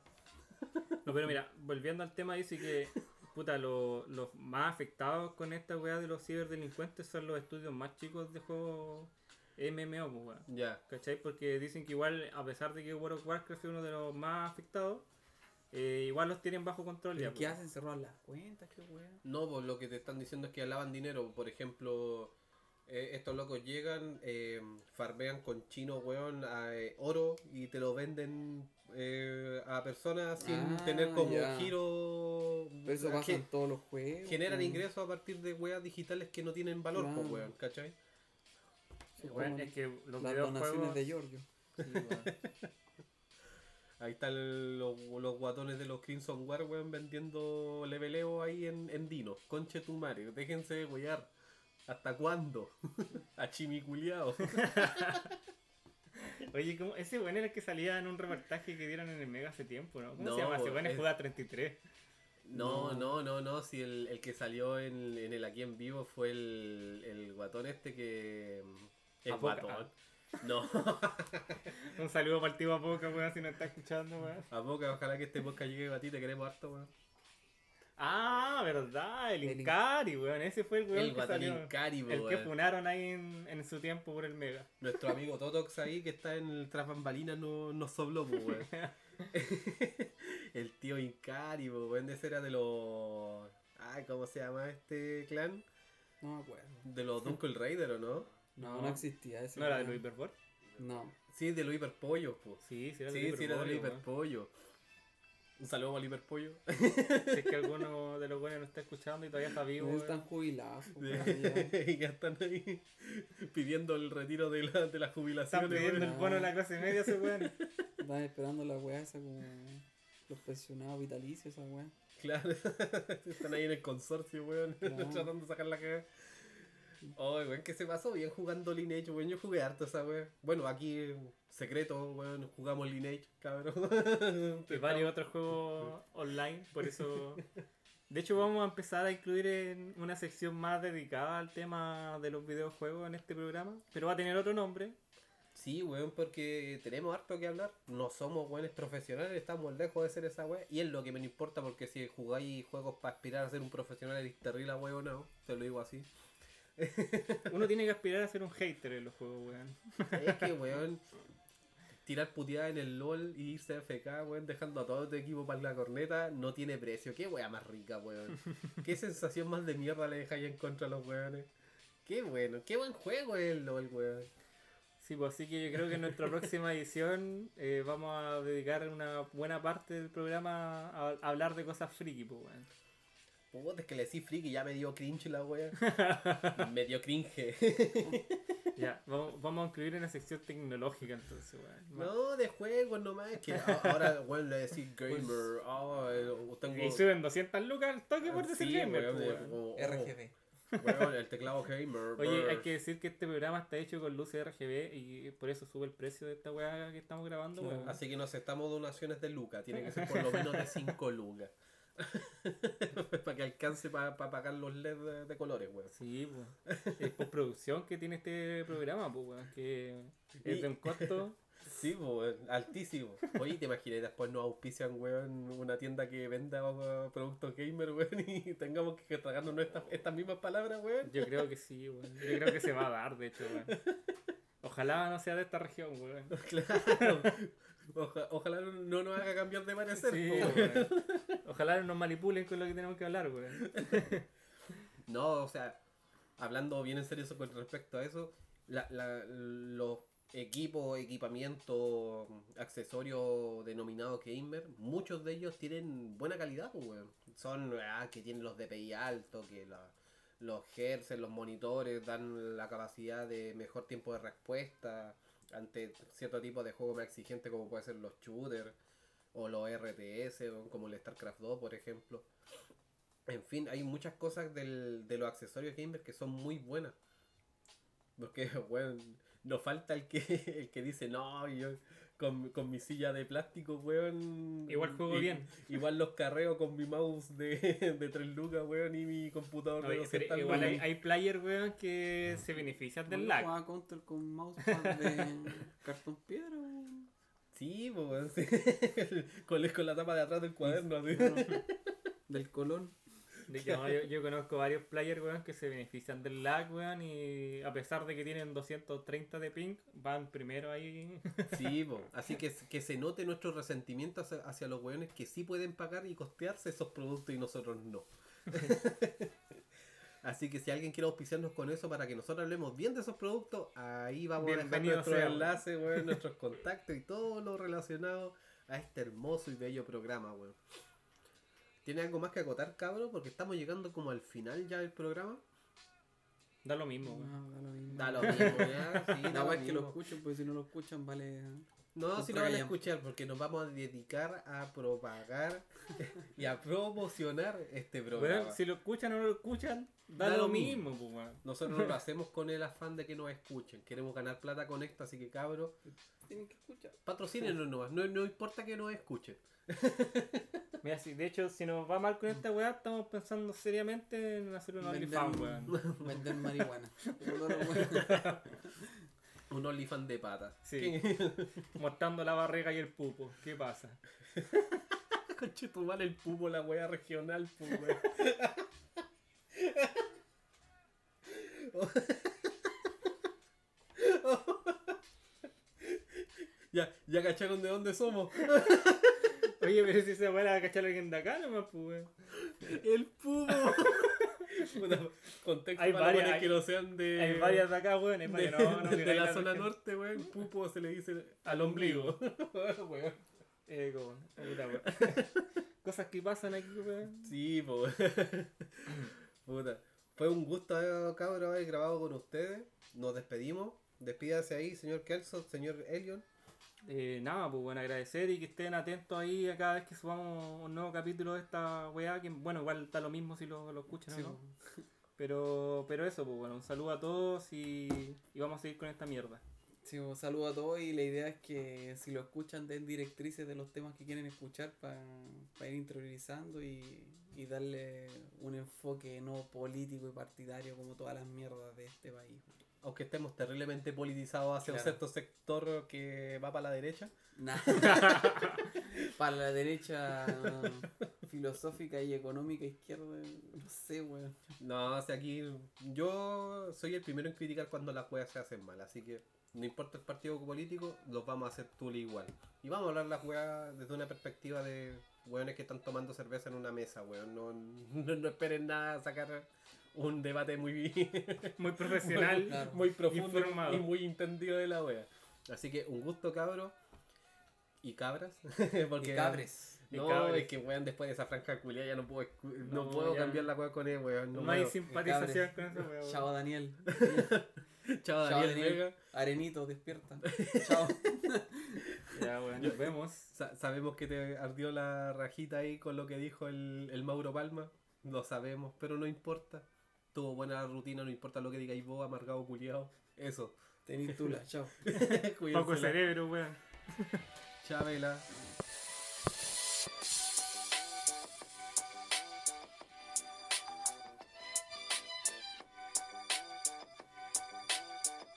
No, pero mira, volviendo al tema, dice que puta, lo- los más afectados con esta weá de los ciberdelincuentes son los estudios más chicos de juegos MMO, pues, weón. Ya. ¿Cachai? Porque dicen que igual, a pesar de que World of Warcraft es uno de los más afectados, eh, igual los tienen bajo control ya. ¿Y qué pues. hacen? ¿Cerrar las cuentas? ¿Qué weá? No, pues lo que te están diciendo es que lavan dinero. Por ejemplo, eh, estos locos llegan, eh, farmean con chino, weón, a, eh, oro y te lo venden eh, a personas sin Ah, tener como ya. giro. Pero eso que pasa en todos los juegos. generan pues. ingresos a partir de weas digitales que no tienen valor, pues, Claro. weón, ¿cachai? Sí, Weón, como es que los Las videojuegos... donaciones de Giorgio. Sí. Ahí están los, los guatones de los Crimson War, weón, vendiendo leveleo ahí en, en Dino. Conche tu madre, déjense de wear. ¿Hasta cuándo? A chimiculeado. Oye, ¿cómo? ese weón era el que salía en un reportaje que dieron en el Mega hace tiempo, ¿no? ¿Cómo No, se llama? Ese weón es Juda 33. No, No. no, no. Si el, el que salió en, en el aquí en vivo fue el, el guatón este que. El Apoca. guatón. No, Un saludo para el tío Apoca, weón, si no está escuchando, weón. a poca, ojalá que este podcast llegue a ti, te queremos harto, weón. Ah, verdad, el El Incari, weón. Ese fue el weón El que salió. Incari, El que funaron ahí en, en su tiempo por el Mega. Nuestro amigo Totox ahí que está en el tras bambalinas no, nos sopló, pues, weón. el tío Incari, pues, weón. Ese era de los. Ay, ¿cómo se llama este clan? No me acuerdo. De los Dunkle Raider, ¿o no? No, No. no existía ese. ¿No era de los Hyperboard? No. Sí, de los hiperpollos, pues. Sí, sí, era de Sí, los sí, era de hiperpollos. Un saludo al hiperpollo. Si es que alguno de los buenos no está escuchando y todavía está vivo. Están jubilados. y ya están ahí pidiendo el retiro de la, de la jubilación. Están pidiendo el bono de la clase media, esos weones. Están esperando la weá esa como los pensionados vitalicios, esa weá. Claro, están ahí en el consorcio, weón, Claro. tratando de sacar la cagada. Oh, weón, que se pasó bien jugando Lineage, weón. Yo jugué harto esa weón. Bueno, aquí secreto, weón, jugamos Lineage, cabrón. y varios otros juegos online, por eso... De hecho vamos a empezar a incluir en una sección más dedicada al tema de los videojuegos en este programa, pero va a tener otro nombre. Sí, weón, porque tenemos harto que hablar. No somos weones profesionales, estamos lejos de ser esa weón. Y es lo que me importa, porque si jugáis juegos para aspirar a ser un profesional, eres terrible weón, no. Te lo digo así. Uno tiene que aspirar a ser un hater en los juegos, weón. Es que, weón, tirar puteada en el LOL y irse a FK, weón, dejando a todo tu equipo para la corneta, no tiene precio. Qué wea más rica, weón. Qué sensación más de mierda le dejáis en contra a los weones. Qué bueno, qué buen juego es el LOL, weón. Sí, pues así que yo creo que en nuestra próxima edición eh, vamos a dedicar una buena parte del programa a, a hablar de cosas friki, pues, weón. Puta, es que le decís friki, ya me dio cringe la wea. me dio cringe. Ya, vamos, vamos a incluir una sección tecnológica entonces, weón. no, de juegos nomás. Es que ahora, weón, le decís gamer. Oh, tengo... Y suben 200 lucas al toque por decir Sí, gamer, weón, pues, oh, RGB. weón, el teclado gamer. Oye, hay que decir que este programa está hecho con luces RGB y por eso sube el precio de esta weá que estamos grabando, Claro. weón. Así que no aceptamos donaciones de lucas, tiene que ser por lo menos de 5 lucas. para que alcance para pagar los LED de, de colores, weón. Sí, pues. Es postproducción que tiene este programa, pues, weón. Que es de un costo. Sí, pues, altísimo. Oye, te imaginas, después nos auspician, weón, una tienda que venda uh, productos gamer, weón, y tengamos que tragarnos nuestras, estas mismas palabras, weón. Yo creo que sí, weón. Yo creo que se va a dar, de hecho, weón. Ojalá no sea de esta región, weón. Claro. Oja- ojalá no nos haga cambiar de parecer. Sí. Ojalá no nos manipulen con lo que tenemos que hablar, weón. No, o sea, hablando bien en serio con respecto a eso, la, la- los equipos, equipamiento, accesorios denominados gamer, muchos de ellos tienen buena calidad, pues, weón. Son ah, que tienen los DPI altos, que la- los hertz, los monitores dan la capacidad de mejor tiempo de respuesta ante cierto tipo de juego más exigente como puede ser los shooters o los RTS, como el StarCraft 2, por ejemplo. En fin, hay muchas cosas del, de los accesorios gamer que son muy buenas. Porque, weón, nos falta el que, el que dice, no, yo con, con mi silla de plástico, weón. Igual juego i- bien. Igual los carreo con mi mouse de, de 3 lucas, weón, y mi computador de 200 pero igual hay, hay players, weón, que se benefician del lag. jugaba Counter con mousepad de cartón piedra, weón. Sí, pues, weón, sí. con, con la tapa de atrás del cuaderno, así. Del colón. Yo, yo conozco varios players, weón, que se benefician del lag, weón, y a pesar de que tienen 230 de ping, van primero ahí. Sí, po. así que, que se note nuestro resentimiento hacia, hacia los weones que sí pueden pagar y costearse esos productos y nosotros no. así que si alguien quiere auspiciarnos con eso para que nosotros hablemos bien de esos productos, ahí vamos a dejar nuestros enlaces, weón, nuestros contactos y todo lo relacionado a este hermoso y bello programa, weón. ¿Tiene algo más que acotar, cabrón? Porque estamos llegando como al final ya del programa. Da lo mismo, weón. No, da lo mismo. Da lo mismo, ya. Sí, da Da lo igual que lo escuchen, porque si no lo escuchan, vale. No, si no van a escuchar, porque nos vamos a dedicar a propagar y a promocionar este programa. Si lo escuchan o no lo escuchan, da, Da lo lo mismo, pues. Nosotros no lo hacemos con el afán de que nos escuchen. Queremos ganar plata con esto, así que cabros, Tienen que escuchar. patrocínenos nomás. No, no importa que nos escuchen. Mira, si, de hecho, si nos va mal con esta weá, estamos pensando seriamente en hacer un OnlyFans, weón. vender marihuana. Un OnlyFans de pata. Sí. Mostrando la barriga y el pupo. ¿Qué pasa? Conchetumal el pupo, la wea regional, weón. ya, ya cacharon de dónde somos. Oye, pero si se va a cachar alguien de acá nomás, pues. El pupo. Puta, contexto Hay para varias- que no sean de. Hay varias de acá, weón. De, varias. No, no, de la zona norte, weón. Pupo se le dice al ombligo. Weón. Eh, como, puta, weón. Cosas que pasan aquí, weón. Sí, pues. Puta. Fue un gusto, eh, cabrón, haber grabado con ustedes. Nos despedimos. Despídase ahí, señor Kelso, señor Elion. Eh, nada, pues bueno, agradecer y que estén atentos ahí a cada vez que subamos un nuevo capítulo de esta weá, que bueno, igual está lo mismo si lo, lo escuchan Sí, o no. Pero, pero eso, pues bueno, un saludo a todos y, y vamos a seguir con esta mierda. Sí, un saludo a todos y la idea es que si lo escuchan den directrices de los temas que quieren escuchar para ir interiorizando y, y darle un enfoque no político y partidario como todas las mierdas de este país. Aunque estemos terriblemente politizados hacia un cierto sector que va para la derecha. Nah. para la derecha filosófica y económica izquierda, no sé, weón. No, o sea, aquí yo soy el primero en criticar cuando las weas se hacen mal. Así que no importa el partido político, los vamos a hacer tú igual. Y vamos a hablar las weas desde una perspectiva de weones que están tomando cerveza en una mesa, weón. No, no, no esperen nada sacar un debate muy, Muy profesional. Claro. muy profundo Informado. y muy entendido de la wea. Así que un gusto, cabro. Y cabras. Porque Y cabres. Y No, cabres. es que weón, después de esa franja culia ya no puedo, escu- no No, puedo ya. cambiar la wea con él, weón. No, No, hay simpatización con eso, weón. Chao Daniel. Chao, Chao Daniel Daniel. Vega. Arenito, despierta. Chao. Ya, weón, nos vemos. Sa- sabemos que te ardió la rajita ahí con lo que dijo el, el Mauro Palma. Lo sabemos, pero no importa. Tuvo buena la rutina, no importa lo que digáis vos, amargado culiado. Eso. Tenís tula, chao. Poco cerebro, weón. Chabela.